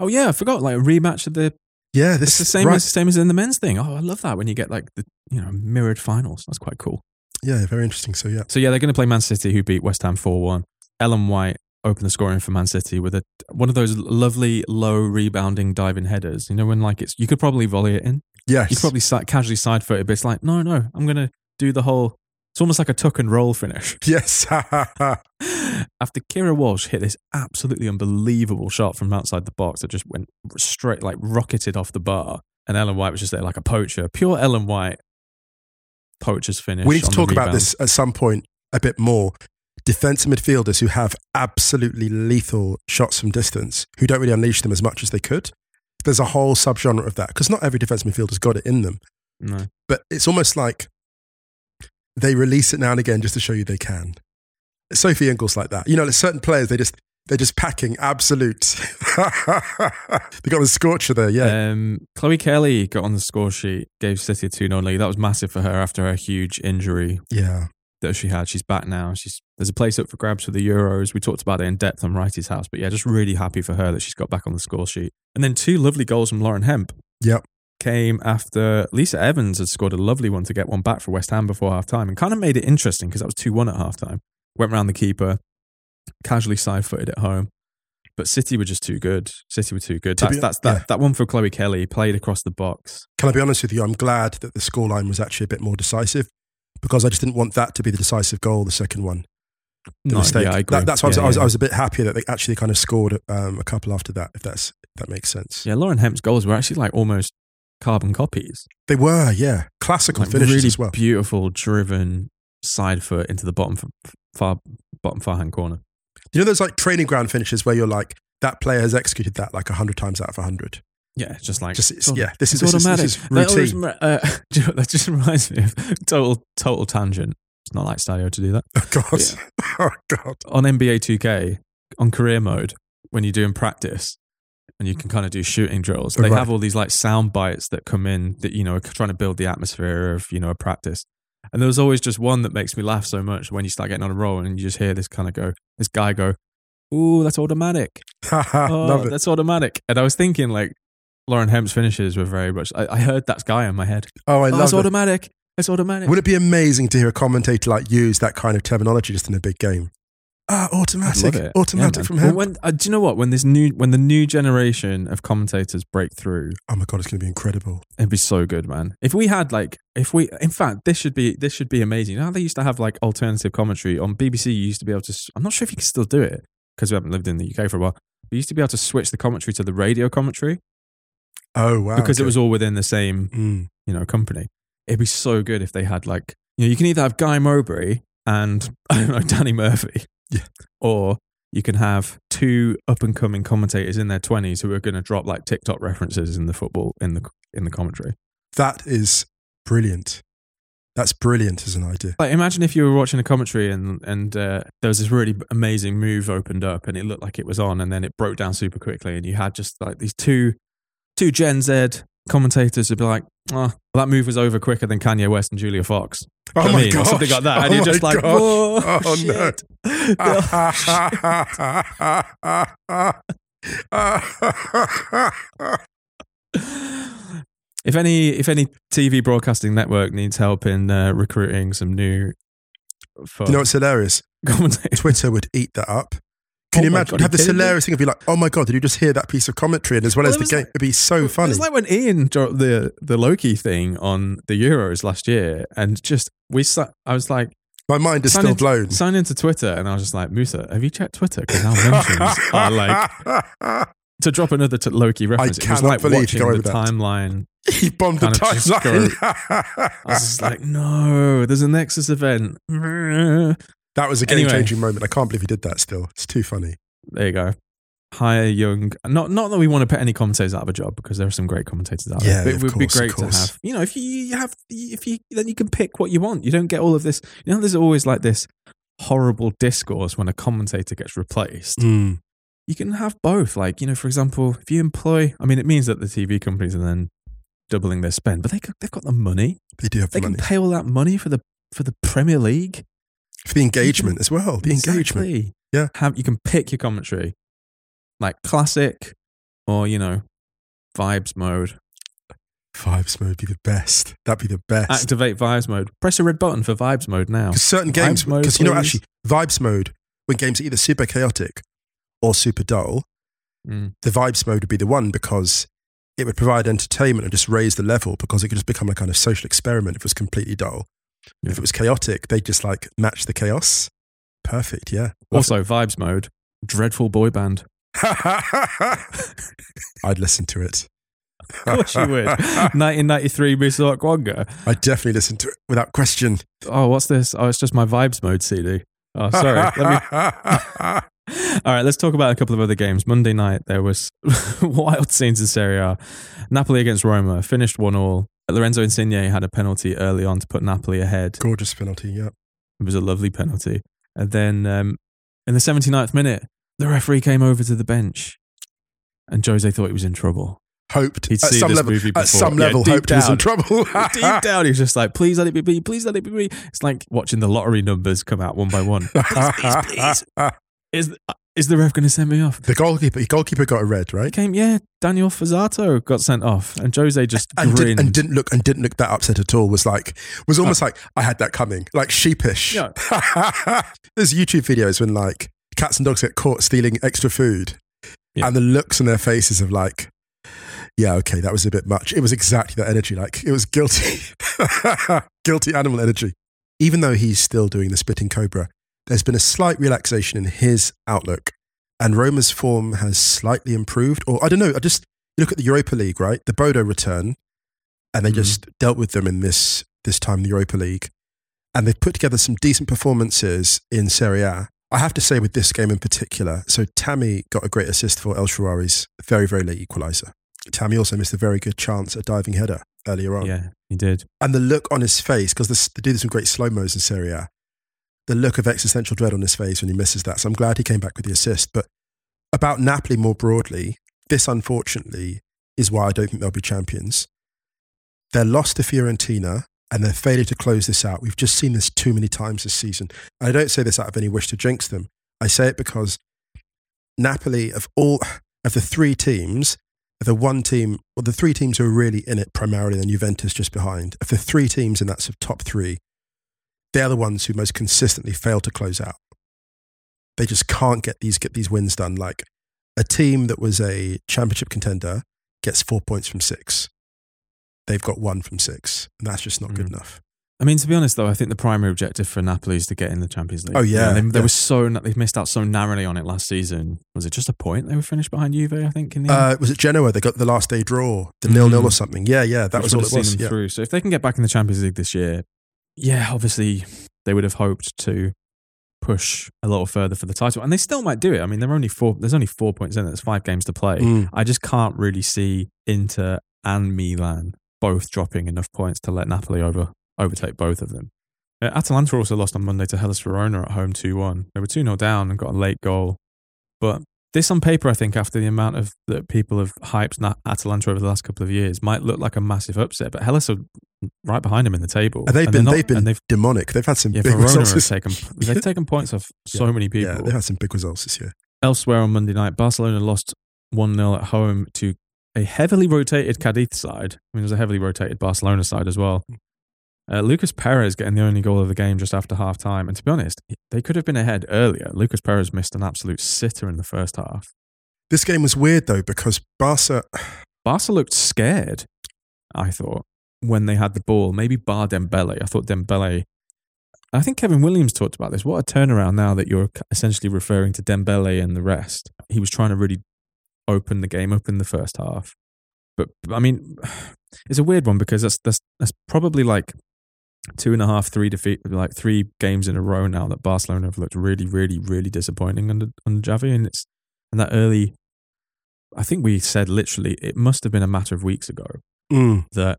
Oh yeah, I forgot. Like a rematch of the. yeah, this is the same right. as same as in the men's thing. Oh, I love that when you get like the you know mirrored finals. That's quite cool. Yeah, very interesting. So yeah, So yeah, they're going to play Man City, who beat West Ham four one. Ellen White opened the scoring for Man City with a one of those lovely low rebounding diving headers. You know when like it's you could probably volley it in. yes, You could probably si- casually side foot it, but it's like no, no, I'm going to do the whole. It's almost like a tuck and roll finish. yes. After Keira Walsh hit this absolutely unbelievable shot from outside the box that just went straight, like rocketed off the bar, and Ellen White was just there like a poacher, pure Ellen White poacher's finish. we need to talk about this at some point a bit more. Defensive midfielders who have absolutely lethal shots from distance, who don't really unleash them as much as they could. There's a whole subgenre of that because not every defensive midfielder's got it in them. No. but it's almost like they release it now and again just to show you they can. Sophie Ingle's like that. You know, there's certain players they just they're just packing absolute. they got the scorcher there, yeah. Um, Chloe Kelly got on the score sheet, gave City a 2 0 lead. That was massive for her after her huge injury yeah. That she had. She's back now. She's There's a place up for grabs for the Euros. We talked about it in depth on Wrighty's house. But yeah, just really happy for her that she's got back on the score sheet. And then two lovely goals from Lauren Hemp Yep. came after Lisa Evans had scored a lovely one to get one back for West Ham before half time and kind of made it interesting because that was 2 1 at half time. Went round the keeper, casually side footed at home. But City were just too good. City were too good. To That's, be- that's that, yeah. that one for Chloe Kelly played across the box. Can I be honest with you? I'm glad that the scoreline was actually a bit more decisive because I just didn't want that to be the decisive goal, the second one. The No, mistake. yeah, I agree. That- that's why I, was, Yeah, I, was, yeah. I was a bit happier that they actually kind of scored um, a couple after that, if that's if that makes sense. Yeah, Lauren Hemp's goals were actually like almost carbon copies. They were, yeah. Classical Like finishes really as well. beautiful, driven side foot into the bottom far bottom far hand corner. You know those like training ground finishes where you're like, that player has executed that like 100 times out of 100. Yeah, just like Just- it's- yeah, this is- this is- this automatic. is That always uh, do you know that just reminds me of total total tangent. It's not like Stadio to do that Oh, God. Oh, God. on NBA 2K on career mode when you're doing practice and you can kind of do shooting drills. They Right. have all these like sound bites that come in that you know are trying to build the atmosphere of you know a practice. And there was always just one that makes me laugh so much when you start getting on a roll and you just hear this kind of go, this guy go, "Ooh, that's automatic." Oh, Love it. that's automatic. And I was thinking like Lauren Hemp's finishes were very much. I, I heard that guy in my head. Oh, I oh, love it's it. automatic. It's automatic. Would it be amazing to hear a commentator like use that kind of terminology just in a big game? Ah, automatic, automatic Yeah, from him. Well, when, uh, do you know what? When this new, when the new generation of commentators break through, oh my god, it's going to be incredible. it'd be so good, man. If we had like, if we, in fact, this should be, this should be amazing. You know how they used to have like alternative commentary on BBC. You used to be able to. I'm not sure if you can still do it because we haven't lived in the UK for a while. We used to be able to switch the commentary to the radio commentary Oh wow, because it was all within the same Mm. you know, company. It'd be so good if they had like, you know, you can either have Guy Mowbray and I don't know Danny Murphy, Yeah. or you can have two up and coming commentators in their twenties who are going to drop like TikTok references in the football in the in the commentary. That is brilliant. That's brilliant as an idea. Like, imagine if you were watching a commentary and and uh, there was this really amazing move opened up and it looked like it was on, and then it broke down super quickly, and you had just like these two two Gen Z commentators who'd be like, "Oh, well, that move was over quicker than Kanye West and Julia Fox." Oh You know what my I mean? Or gosh. something like that, and Oh you're just like. "Whoa, Oh, no. shit." if any if any TV broadcasting network needs help in uh, recruiting some new, for you know what's hilarious? Twitter would eat that up. Can Oh you imagine? God, have this kidding me? hilarious thing of be like, oh my god, did you just hear that piece of commentary? And as well Well, as the game, like- it'd be so funny. It was like when Ian dropped the the Loki thing on the Euros last year, and just we I was like, My mind is sign still into, blown. Sign into Twitter, and I was just like, Musa, have you checked Twitter? Because our mentions are like to drop another t- Loki reference, it was like believe watching the that. timeline. He bombed the kind of just timeline. I was just like, no, there's a Nexus event. that was a game Anyway. changing moment. I can't believe he did that still. It's too funny. There you go. Hire young. Not not that we want to put any commentators out of a job because there are some great commentators out Yeah, there. But it would be course, of great to have. You know, if you, you have, if you then you can pick what you want. You don't get all of this. You know, there's always like this horrible discourse when a commentator gets replaced. Mm. you can have both. Like, you know, for example, if you employ, I mean, it means that the TV companies are then doubling their spend, but they they've got the money. They do have They the can money. pay all that money for the for the Premier League. For the engagement as well. The engagement. Yeah. Have you can pick your commentary, like classic, or you know, vibes mode. Vibes mode would be the best. That'd be the best. Activate vibes mode. Press a red button for vibes mode now. Certain games, because you know, actually, vibes mode, when games are either super chaotic or super dull, Mm. the vibes mode would be the one because it would provide entertainment and just raise the level because it could just become a kind of social experiment if it was completely dull. If it was chaotic, they just like match the chaos. Perfect, yeah. Also, vibes mode. Dreadful boy band. I'd listen to it. Of course you would. 1993 Musa Okwonga. I'd definitely listen to it without question. Oh, what's this? Oh, it's just my vibes mode CD. Oh, sorry. Let me. All right, let's talk about a couple of other games. Monday night there was wild scenes in Serie A. Napoli against Roma finished one all. Lorenzo Insigne had a penalty early on to put Napoli ahead. Gorgeous penalty, yeah. It was a lovely penalty. And then um, in the 79th minute, the referee came over to the bench, and Jose thought he was in trouble. Hoped He'd at some this level. movie At some Yeah, level, deep down, he was in trouble. Deep down, he was just like, "Please let it be me. Please let it be me." It's like watching the lottery numbers come out one by one. please, please, please. Is is the ref going to send me off? The goalkeeper, the goalkeeper got a red, right? came, yeah. Daniel Fuzato got sent off, and Jose just And, grinned. did, and didn't look and didn't look that upset at all. Was like was oh. almost like I had that coming, like sheepish. Yeah. There's YouTube videos when like cats and dogs get caught stealing extra food, Yeah. and the looks on their faces of like, yeah, okay, that was a bit much. It was exactly that energy. Like it was guilty, guilty animal energy. Even though he's still doing the spitting cobra, there's been a slight relaxation in his outlook, and Roma's form has slightly improved. Or I don't know. I just look at the Europa League, right? The Bodo return, and they Mhm. just dealt with them in this this time in the Europa League, and they've put together some decent performances in Serie A. I have to say with this game in particular, so Tammy got a great assist for El Shaarawy's very very late equaliser. Tammy also missed a very good chance at diving header earlier on, yeah, he did. and the look on his face because they do some great slow mos in Serie A. The look of existential dread on his face when he misses that. So I'm glad he came back with the assist. But about Napoli more broadly, this unfortunately is why I don't think they'll be champions. Their loss to Fiorentina and their failure to close this out. We've just seen this too many times this season. And I don't say this out of any wish to jinx them. I say it because Napoli, of all of the three teams, the one team, well, the three teams who are really in it primarily, and Juventus just behind. Of the three teams in that sort of top three, they're the ones who most consistently fail to close out. They just can't get these get these wins done. Like a team that was a championship contender gets four points from six. They've got one from six, and that's just not good Mm. enough. I mean, to be honest, though, I think the primary objective for Napoli is to get in the Champions League. Oh, yeah, they, they yeah. were so they missed out so narrowly on it last season. Was it just a point they were finished behind Juve? I think in the. Uh, was it Genoa? They got the last day draw, the nil nil Mm. or something. Yeah, yeah, that which was all it was. Yeah. through. So if they can get back in the Champions League this year, yeah, obviously they would have hoped to push a little further for the title, and they still might do it. I mean, they're only four. There's only four points in it. There's five games to play. Mm. I just can't really see Inter and Milan both dropping enough points to let Napoli over overtake both of them. Uh, Atalanta also lost on Monday to Hellas Verona at home 2 1. They were 2 0 down and got a late goal. But this on paper, I think, after the amount of that people have hyped Atalanta over the last couple of years, might look like a massive upset. But Hellas are right behind them in the table. And they've And been not- they've been they've, demonic. They've had some yeah, big Verona results. taken, they've taken points off so Yeah. many people. yeah, they've had some big results this year. Elsewhere on Monday night, Barcelona lost 1 0 at home to a heavily rotated Cadiz side. I mean, there's a heavily rotated Barcelona side as well. Uh, Lucas Perez getting the only goal of the game just after half time. And to be honest, they could have been ahead earlier. Lucas Perez missed an absolute sitter in the first half. This game was weird though because Barca. Barca looked scared, I thought, when they had the ball. Maybe bar Dembele. I thought Dembele. I think Kevin Williams talked about this. What a turnaround now that you're essentially referring to Dembele and the rest. He was trying to really open the game up in the first half. But I mean, it's a weird one because that's that's that's probably like two and a half, three defeat, like three games in a row now that Barcelona have looked really, really, really disappointing under under Xavi, and it's and that early. I think we said literally it must have been a matter of weeks ago Mm. that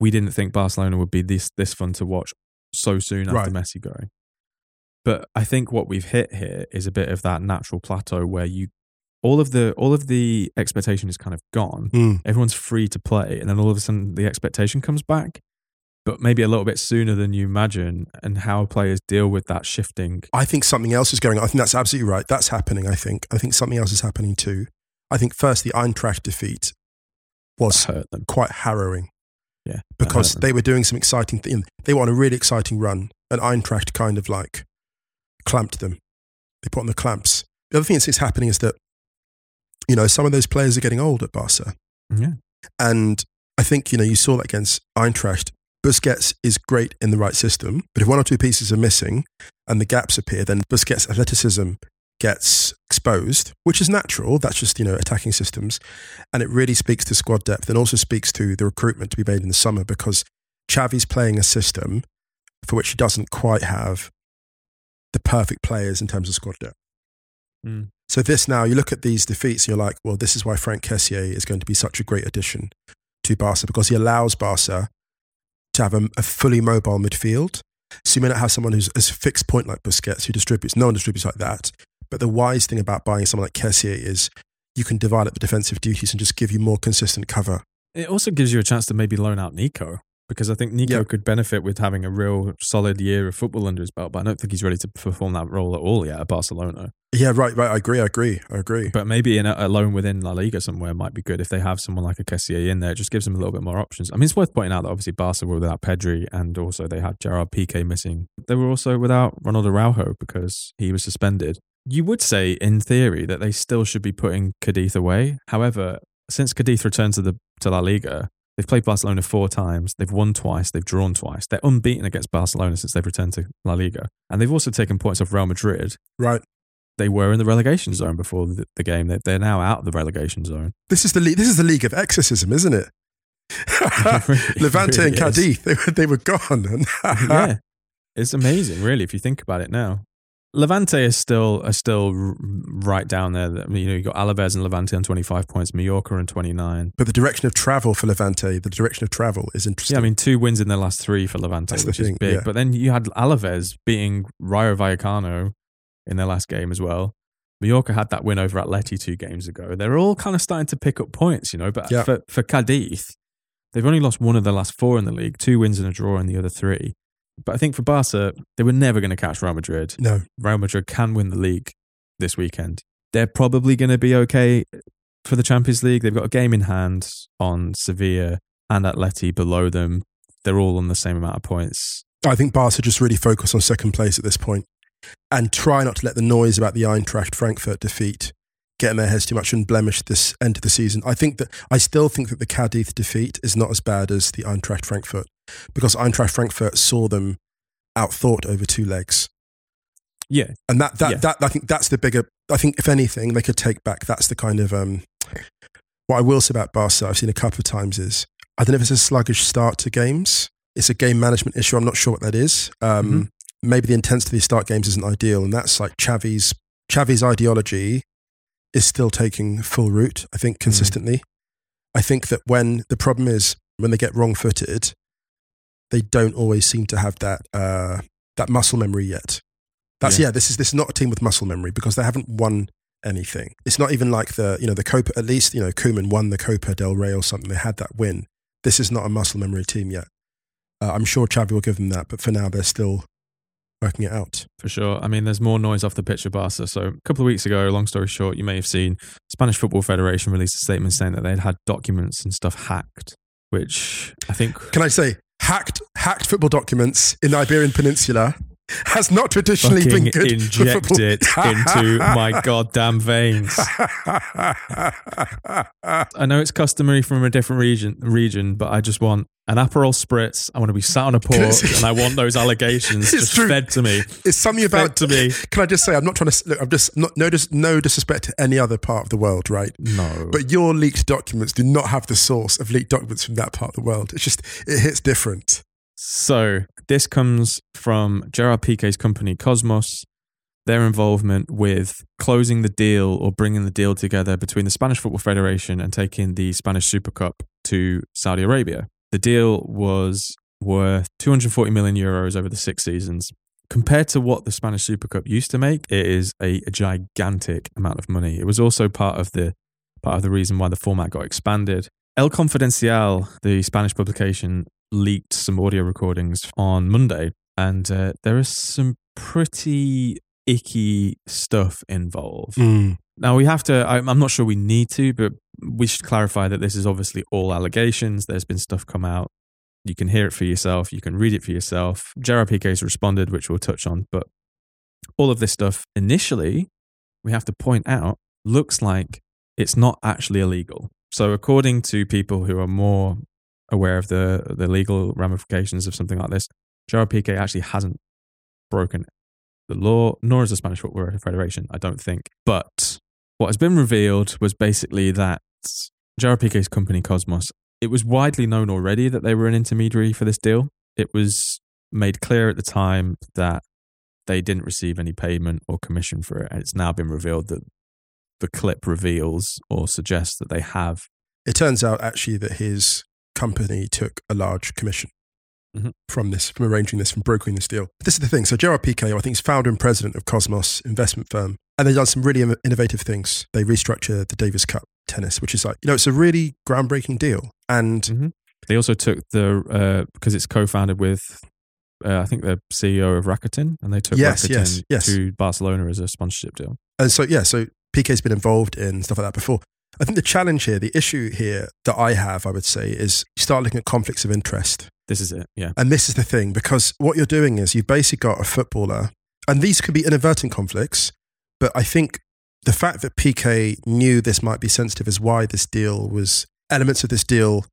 we didn't think Barcelona would be this this fun to watch so soon after Right. Messi going. But I think what we've hit here is a bit of that natural plateau where you all of the all of the expectation is kind of gone. Mm. Everyone's free to play, and then all of a sudden the expectation comes back, but maybe a little bit sooner than you imagine. And how players deal with that shifting. I think something else is going on. I think that's absolutely right. That's happening, I think. I think something else is happening too. I think first the Eintracht defeat was quite harrowing Yeah, because they were doing some exciting things. They were on a really exciting run, and Eintracht kind of like clamped them. They put on the clamps. The other thing that's happening is that, you know, some of those players are getting old at Barca. yeah, And I think, you know, you saw that against Eintracht. Busquets is great in the right system, but if one or two pieces are missing and the gaps appear, then Busquets' athleticism gets exposed, which is natural. That's just, you know, attacking systems. And it really speaks to squad depth and also speaks to the recruitment to be made in the summer because Xavi's playing a system for which he doesn't quite have the perfect players in terms of squad depth. Mm. So this now, you look at these defeats and you're like, well, this is why Franck Kessié is going to be such a great addition to Barca because he allows Barca to have a, a fully mobile midfield. So you may not have someone who's as fixed point like Busquets who distributes. No one distributes like that. But the wise thing about buying someone like Kessié is you can divide up the defensive duties and just give you more consistent cover. It also gives you a chance to maybe loan out Nico because I think Nico Yeah. could benefit with having a real solid year of football under his belt. But I don't think he's ready to perform that role at all yet at Barcelona. Yeah, right, right. I agree. I agree. I agree. But maybe in a, a loan within La Liga somewhere might be good if they have someone like a Kessié in there. It just gives them a little bit more options. I mean, it's worth pointing out that obviously Barca were without Pedri and also they had Gerard Piqué missing. They were also without Ronaldo Araujo because he was suspended. You would say, in theory, that they still should be putting Cadiz away. However, since Cadiz returned to the to La Liga, they've played Barcelona four times. They've won twice. They've drawn twice. They're unbeaten against Barcelona since they've returned to La Liga, and they've also taken points off Real Madrid. Right. They were in the relegation zone before the, the game. They- They're now out of the relegation zone. This is the le- this is the league of exorcism, isn't it? Levante really and. Cadiz, they were they were gone. yeah, it's amazing, really, if you think about it now. Levante is still are still right down there. You know, you got Alaves and Levante on twenty five points, Mallorca on twenty nine. But the direction of travel for Levante, the direction of travel is interesting. Yeah, I mean, two wins in their last three for Levante, That's which is big. yeah. But then you had Alaves beating Rayo Vallecano in their last game as well. Mallorca had that win over Atleti two games ago. They're all kind of starting to pick up points, you know. But Yeah. for, for Cadiz, they've only lost one of their last four in the league, two wins and a draw in the other three. But I think for Barca, they were never going to catch Real Madrid. no, Real Madrid can win the league this weekend. They're probably going to be okay for the Champions League. They've got a game in hand on Sevilla and Atleti below them. They're all on the same amount of points. I think Barca just really focus on second place at this point and try not to let the noise about the Eintracht Frankfurt defeat get in their heads too much and blemish this end of the season. I think that I still think that the Cadiz defeat is not as bad as the Eintracht Frankfurt because Eintracht Frankfurt saw them outthought over two legs. Yeah, And that, that, Yeah. that, I think that's the bigger, I think if anything, they could take back. That's the kind of, um, what I will say about Barca, I've seen a couple of times is, I don't know if it's a sluggish start to games. It's a game management issue. I'm not sure what that is. Um, Mhm. Maybe the intensity of these start games isn't ideal. And that's like Xavi's, Xavi's ideology is still taking full root, I think, consistently. I think that when the problem is when they get wrong footed, they don't always seem to have that, uh, that muscle memory yet. That's Yeah. yeah. This is this is not a team with muscle memory because they haven't won anything. It's not even like the you know the Copa. At least you know Koeman won the Copa del Rey or something. They had that win. This is not a muscle memory team yet. Uh, I'm sure Xavi will give them that, but for now they're still working it out. for sure. I mean, there's more noise off the pitch of Barca. So a couple of weeks ago, long story short, you may have seen Spanish Football Federation released a statement saying that they'd had documents and stuff hacked, which I think Can I say hacked hacked football documents in the Iberian Peninsula? Has not traditionally fucking been good. inject football. it into my goddamn veins. I know it's customary from a different region, region, but I just want an Aperol spritz. I want to be sat on a porch, and I want those allegations just true. fed to me. It's something about to me. Can I just say, I'm not trying to look. I'm just not no dis, no disrespect to any other part of the world, right? No, But your leaked documents do not have the source of leaked documents from that part of the world. It's just it hits different. So this comes from Gerard Pique's company Kosmos. Their involvement with closing the deal or bringing the deal together between the Spanish Football Federation and taking the Spanish Super Cup to Saudi Arabia. The deal was worth 240 million euros over the six seasons. Compared to what the Spanish Super Cup used to make, it is a gigantic amount of money. It was also part of the part of the reason why the format got expanded. El Confidencial, the Spanish publication, leaked some audio recordings on Monday, and uh, there is some pretty icky stuff involved. Now we have to. I'm, I'm not sure we need to, but we should clarify that this is obviously all allegations. There's been stuff come out. You can hear it for yourself. You can read it for yourself. Gerard Pique's responded, which we'll touch on. But all of this stuff initially, we have to point out, looks like it's not actually illegal. So according to people who are more aware of the the legal ramifications of something like this, Gerard Piqué actually hasn't broken the law, nor has the Spanish Football Federation, I don't think. But what has been revealed was basically that Gerard Piqué's company Kosmos, it was widely known already that they were an intermediary for this deal. It was made clear at the time that they didn't receive any payment or commission for it. And it's now been revealed that the clip reveals or suggests that they have. It turns out actually that his company took a large commission Mhm. from this, from arranging this, from brokering this deal. This is the thing. So Gerard Piqué, I think, is founder and president of Kosmos investment firm, and they've done some really innovative things. They restructured the Davis Cup tennis, which is like you know, it's a really groundbreaking deal. And Mhm. They also took the uh, because it's co-founded with uh, I think the CEO of Rakuten, and they took Yes, Rakuten yes, yes. to Barcelona as a sponsorship deal. And so, yeah, so Piqué's been involved in stuff like that before. I think the challenge here, the issue here that I have, I would say, is you start looking at conflicts of interest. This is it. Yeah. And this is the thing, because what you're doing is you've basically got a footballer, and these could be inadvertent conflicts, but I think the fact that Piqué knew this might be sensitive is why this deal was, elements of this deal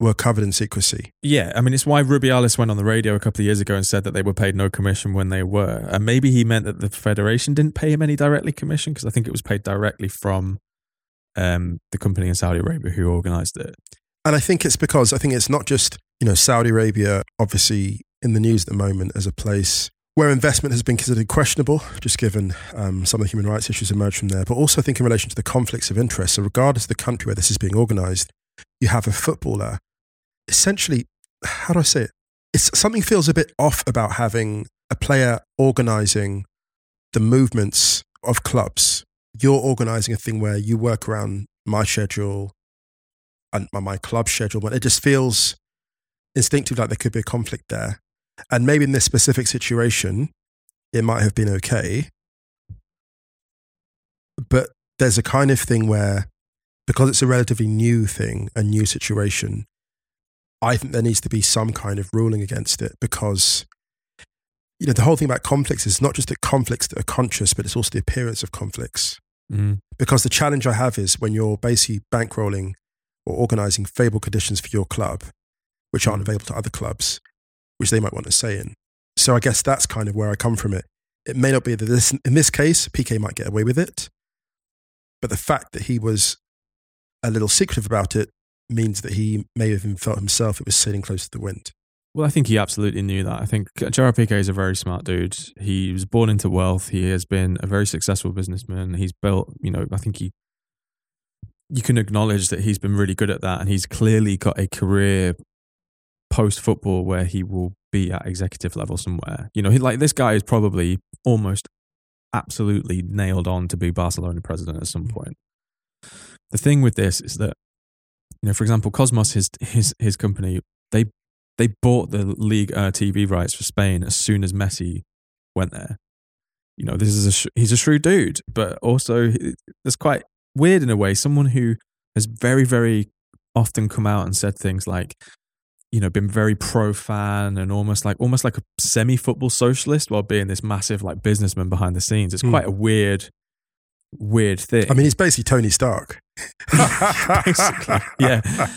were covered in secrecy. Yeah, I mean, it's why Rubiales went on the radio a couple of years ago and said that they were paid no commission when they were. And maybe he meant that the Federation didn't pay him any directly commission because I think it was paid directly from um, the company in Saudi Arabia who organized it. And I think it's because I think it's not just, you know, Saudi Arabia, obviously in the news at the moment as a place where investment has been considered questionable, just given um, some of the human rights issues emerged from there, but also I think in relation to the conflicts of interest. So, regardless of the country where this is being organized, you have a footballer. Essentially, how do I say it? It's something feels a bit off about having a player organizing the movements of clubs. You're organizing a thing where you work around my schedule and my- club schedule, but it just feels instinctively like there could be a conflict there. And maybe in this specific situation, it might have been okay. But there's a kind of thing where, because it's a relatively new thing, a new situation, I think there needs to be some kind of ruling against it because, you know, the whole thing about conflicts is not just the conflicts that are conscious, but it's also the appearance of conflicts. Mm. Because the challenge I have is when you're basically bankrolling or organizing favourable conditions for your club, which aren't available to other clubs, which they might want to say in. So I guess that's kind of where I come from it. It may not be that this, in this case, Piqué might get away with it, but the fact that he was a little secretive about it means that he may have even felt himself it was sailing close to the wind. Well, I think he absolutely knew that. I think Gerard Piqué is a very smart dude. He was born into wealth. He has been a very successful businessman. He's built, you know, I think he, you can acknowledge that he's been really good at that. And he's clearly got a career post football where he will be at executive level somewhere. You know, he, like this guy is probably almost absolutely nailed on to be Barcelona president at some mm. point. The thing with this is that, you know, for example, Kosmos, his his his company, they they bought the league uh, TV rights for Spain as soon as Messi went there. You know, this is a sh- he's a shrewd dude, but also it's quite weird in a way. Someone who has very very often come out and said things like, you know, been very pro fan and almost like almost like a semi football socialist while being this massive like businessman behind the scenes. It's Hmm. quite a weird, weird thing. I mean, he's basically Tony Stark. basically, yeah.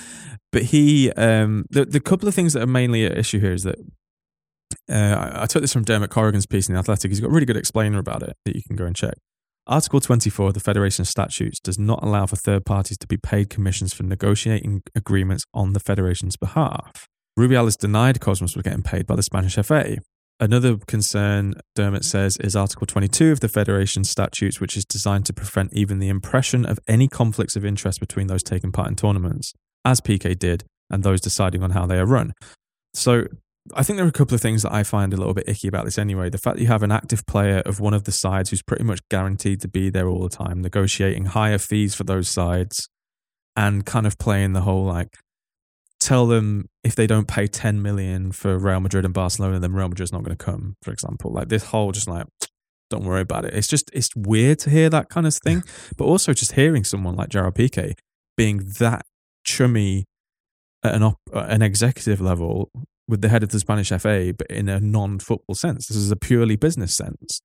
But he, um, the the couple of things that are mainly at issue here is that uh, I, I took this from Dermot Corrigan's piece in the Athletic. He's got a really good explainer about it that you can go and check. Article 24 of the Federation statutes does not allow for third parties to be paid commissions for negotiating agreements on the Federation's behalf. Rubiales denied Kosmos was getting paid by the Spanish FA. Another concern, Dermot says, is Article 22 of the Federation statutes, which is designed to prevent even the impression of any conflicts of interest between those taking part in tournaments, as Piqué did, and those deciding on how they are run. So I think there are a couple of things that I find a little bit icky about this anyway. The fact that you have an active player of one of the sides who's pretty much guaranteed to be there all the time, negotiating higher fees for those sides, and kind of playing the whole like, tell them if they don't pay 10 million for Real Madrid and Barcelona, then Real Madrid's not going to come, for example. Like this whole just like, don't worry about it. It's just, it's weird to hear that kind of thing. But also just hearing someone like Gerard Piqué being that chummy at an, op- an executive level with the head of the Spanish FA, but in a non football sense. This is a purely business sense.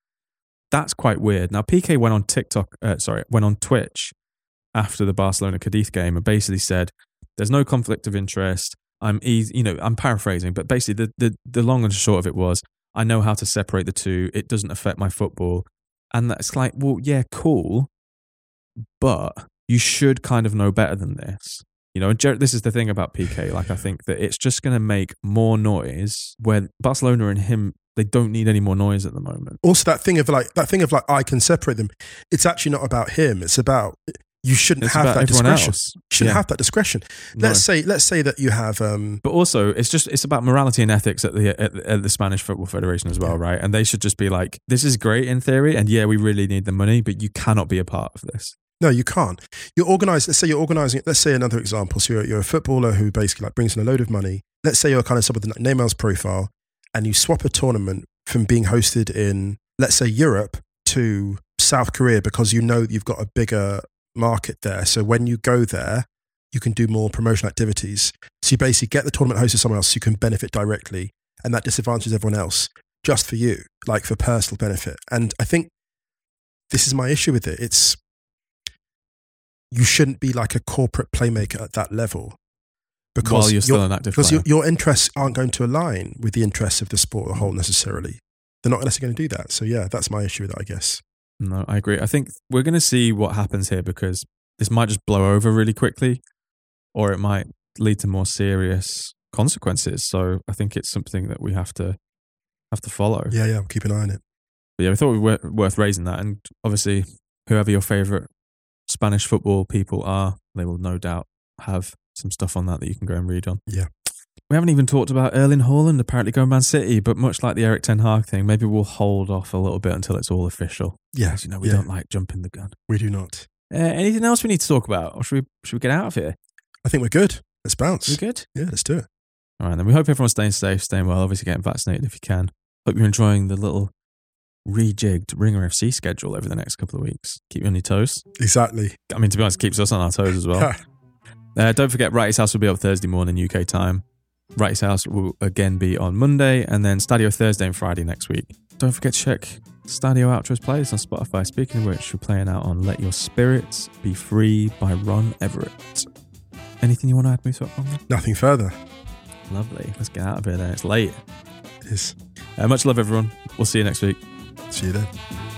That's quite weird. Now, Piqué went on TikTok, uh, sorry, went on Twitch after the Barcelona Cadiz game and basically said, there's no conflict of interest. I'm easy, you know, I'm paraphrasing, but basically the, the, the long and short of it was, I know how to separate the two. It doesn't affect my football. And that's like, well, yeah, cool. But you should kind of know better than this. You know, and Jer- this is the thing about Piqué. Like, I think that it's just going to make more noise where Barcelona and him, they don't need any more noise at the moment. Also, that thing of like that thing of like I can separate them. It's actually not about him. It's about you shouldn't It's have that discretion. else. You shouldn't Yeah. have that discretion. Let's say let's say that you have um But also, it's just it's about morality and ethics at the at, at the Spanish Football Federation as well, right? And they should just be like, this is great in theory, and yeah, we really need the money, but you cannot be a part of this. No, you can't. You're organized. Let's say you're organizing. Let's say another example. So you're, you're a footballer who basically like brings in a load of money. Let's say you're kind of some of the Neymar's profile, and you swap a tournament from being hosted in, let's say Europe to South Korea because you know you've got a bigger market there. So when you go there, you can do more promotional activities. So you basically get the tournament hosted somewhere else, so you can benefit directly, and that disadvantages everyone else just for you, like for personal benefit. And I think this is my issue with it. It's you shouldn't be like a corporate playmaker at that level because While you're still an active because your, your interests aren't going to align with the interests of the sport as a whole necessarily. They're not necessarily going to do that. So yeah, that's my issue with that, I guess. No, I agree. I think we're going to see what happens here because this might just blow over really quickly, or it might lead to more serious consequences. So I think it's something that we have to have to follow. Yeah, yeah, keep an eye on it. But yeah, we thought we were worth raising that, and obviously, whoever your favorite Spanish football people are, they will no doubt have some stuff on that that you can go and read on. Yeah. We haven't even talked about Erling Haaland apparently going Man City, but much like the Erik Ten Hag thing, maybe we'll hold off a little bit until it's all official. Yeah, you know, we yeah. don't like jumping the gun. We do not. Uh, anything else we need to talk about, or should we should we get out of here? I think we're good. Let's bounce. We're good? Yeah, let's do it. All right, then we hope everyone's staying safe, staying well, obviously getting vaccinated if you can. Hope you're enjoying the little rejigged Ringer FC schedule over the next couple of weeks. Keep you on your toes. Exactly. I mean, to be honest, it keeps us on our toes as well. uh, don't forget, Wrighty's House will be up Thursday morning UK time. Wrighty's House will again be on Monday, and then Stadio Thursday and Friday next week. Don't forget to check Stadio Outros playlist on Spotify. Speaking of which, we're playing out on Let Your Spirits Be Free by Ron Everett. Anything you want to add, Musa? Nothing further. Lovely. Let's get out of here then. It's late. It is. Uh, much love, everyone. We'll see you next week. See you then.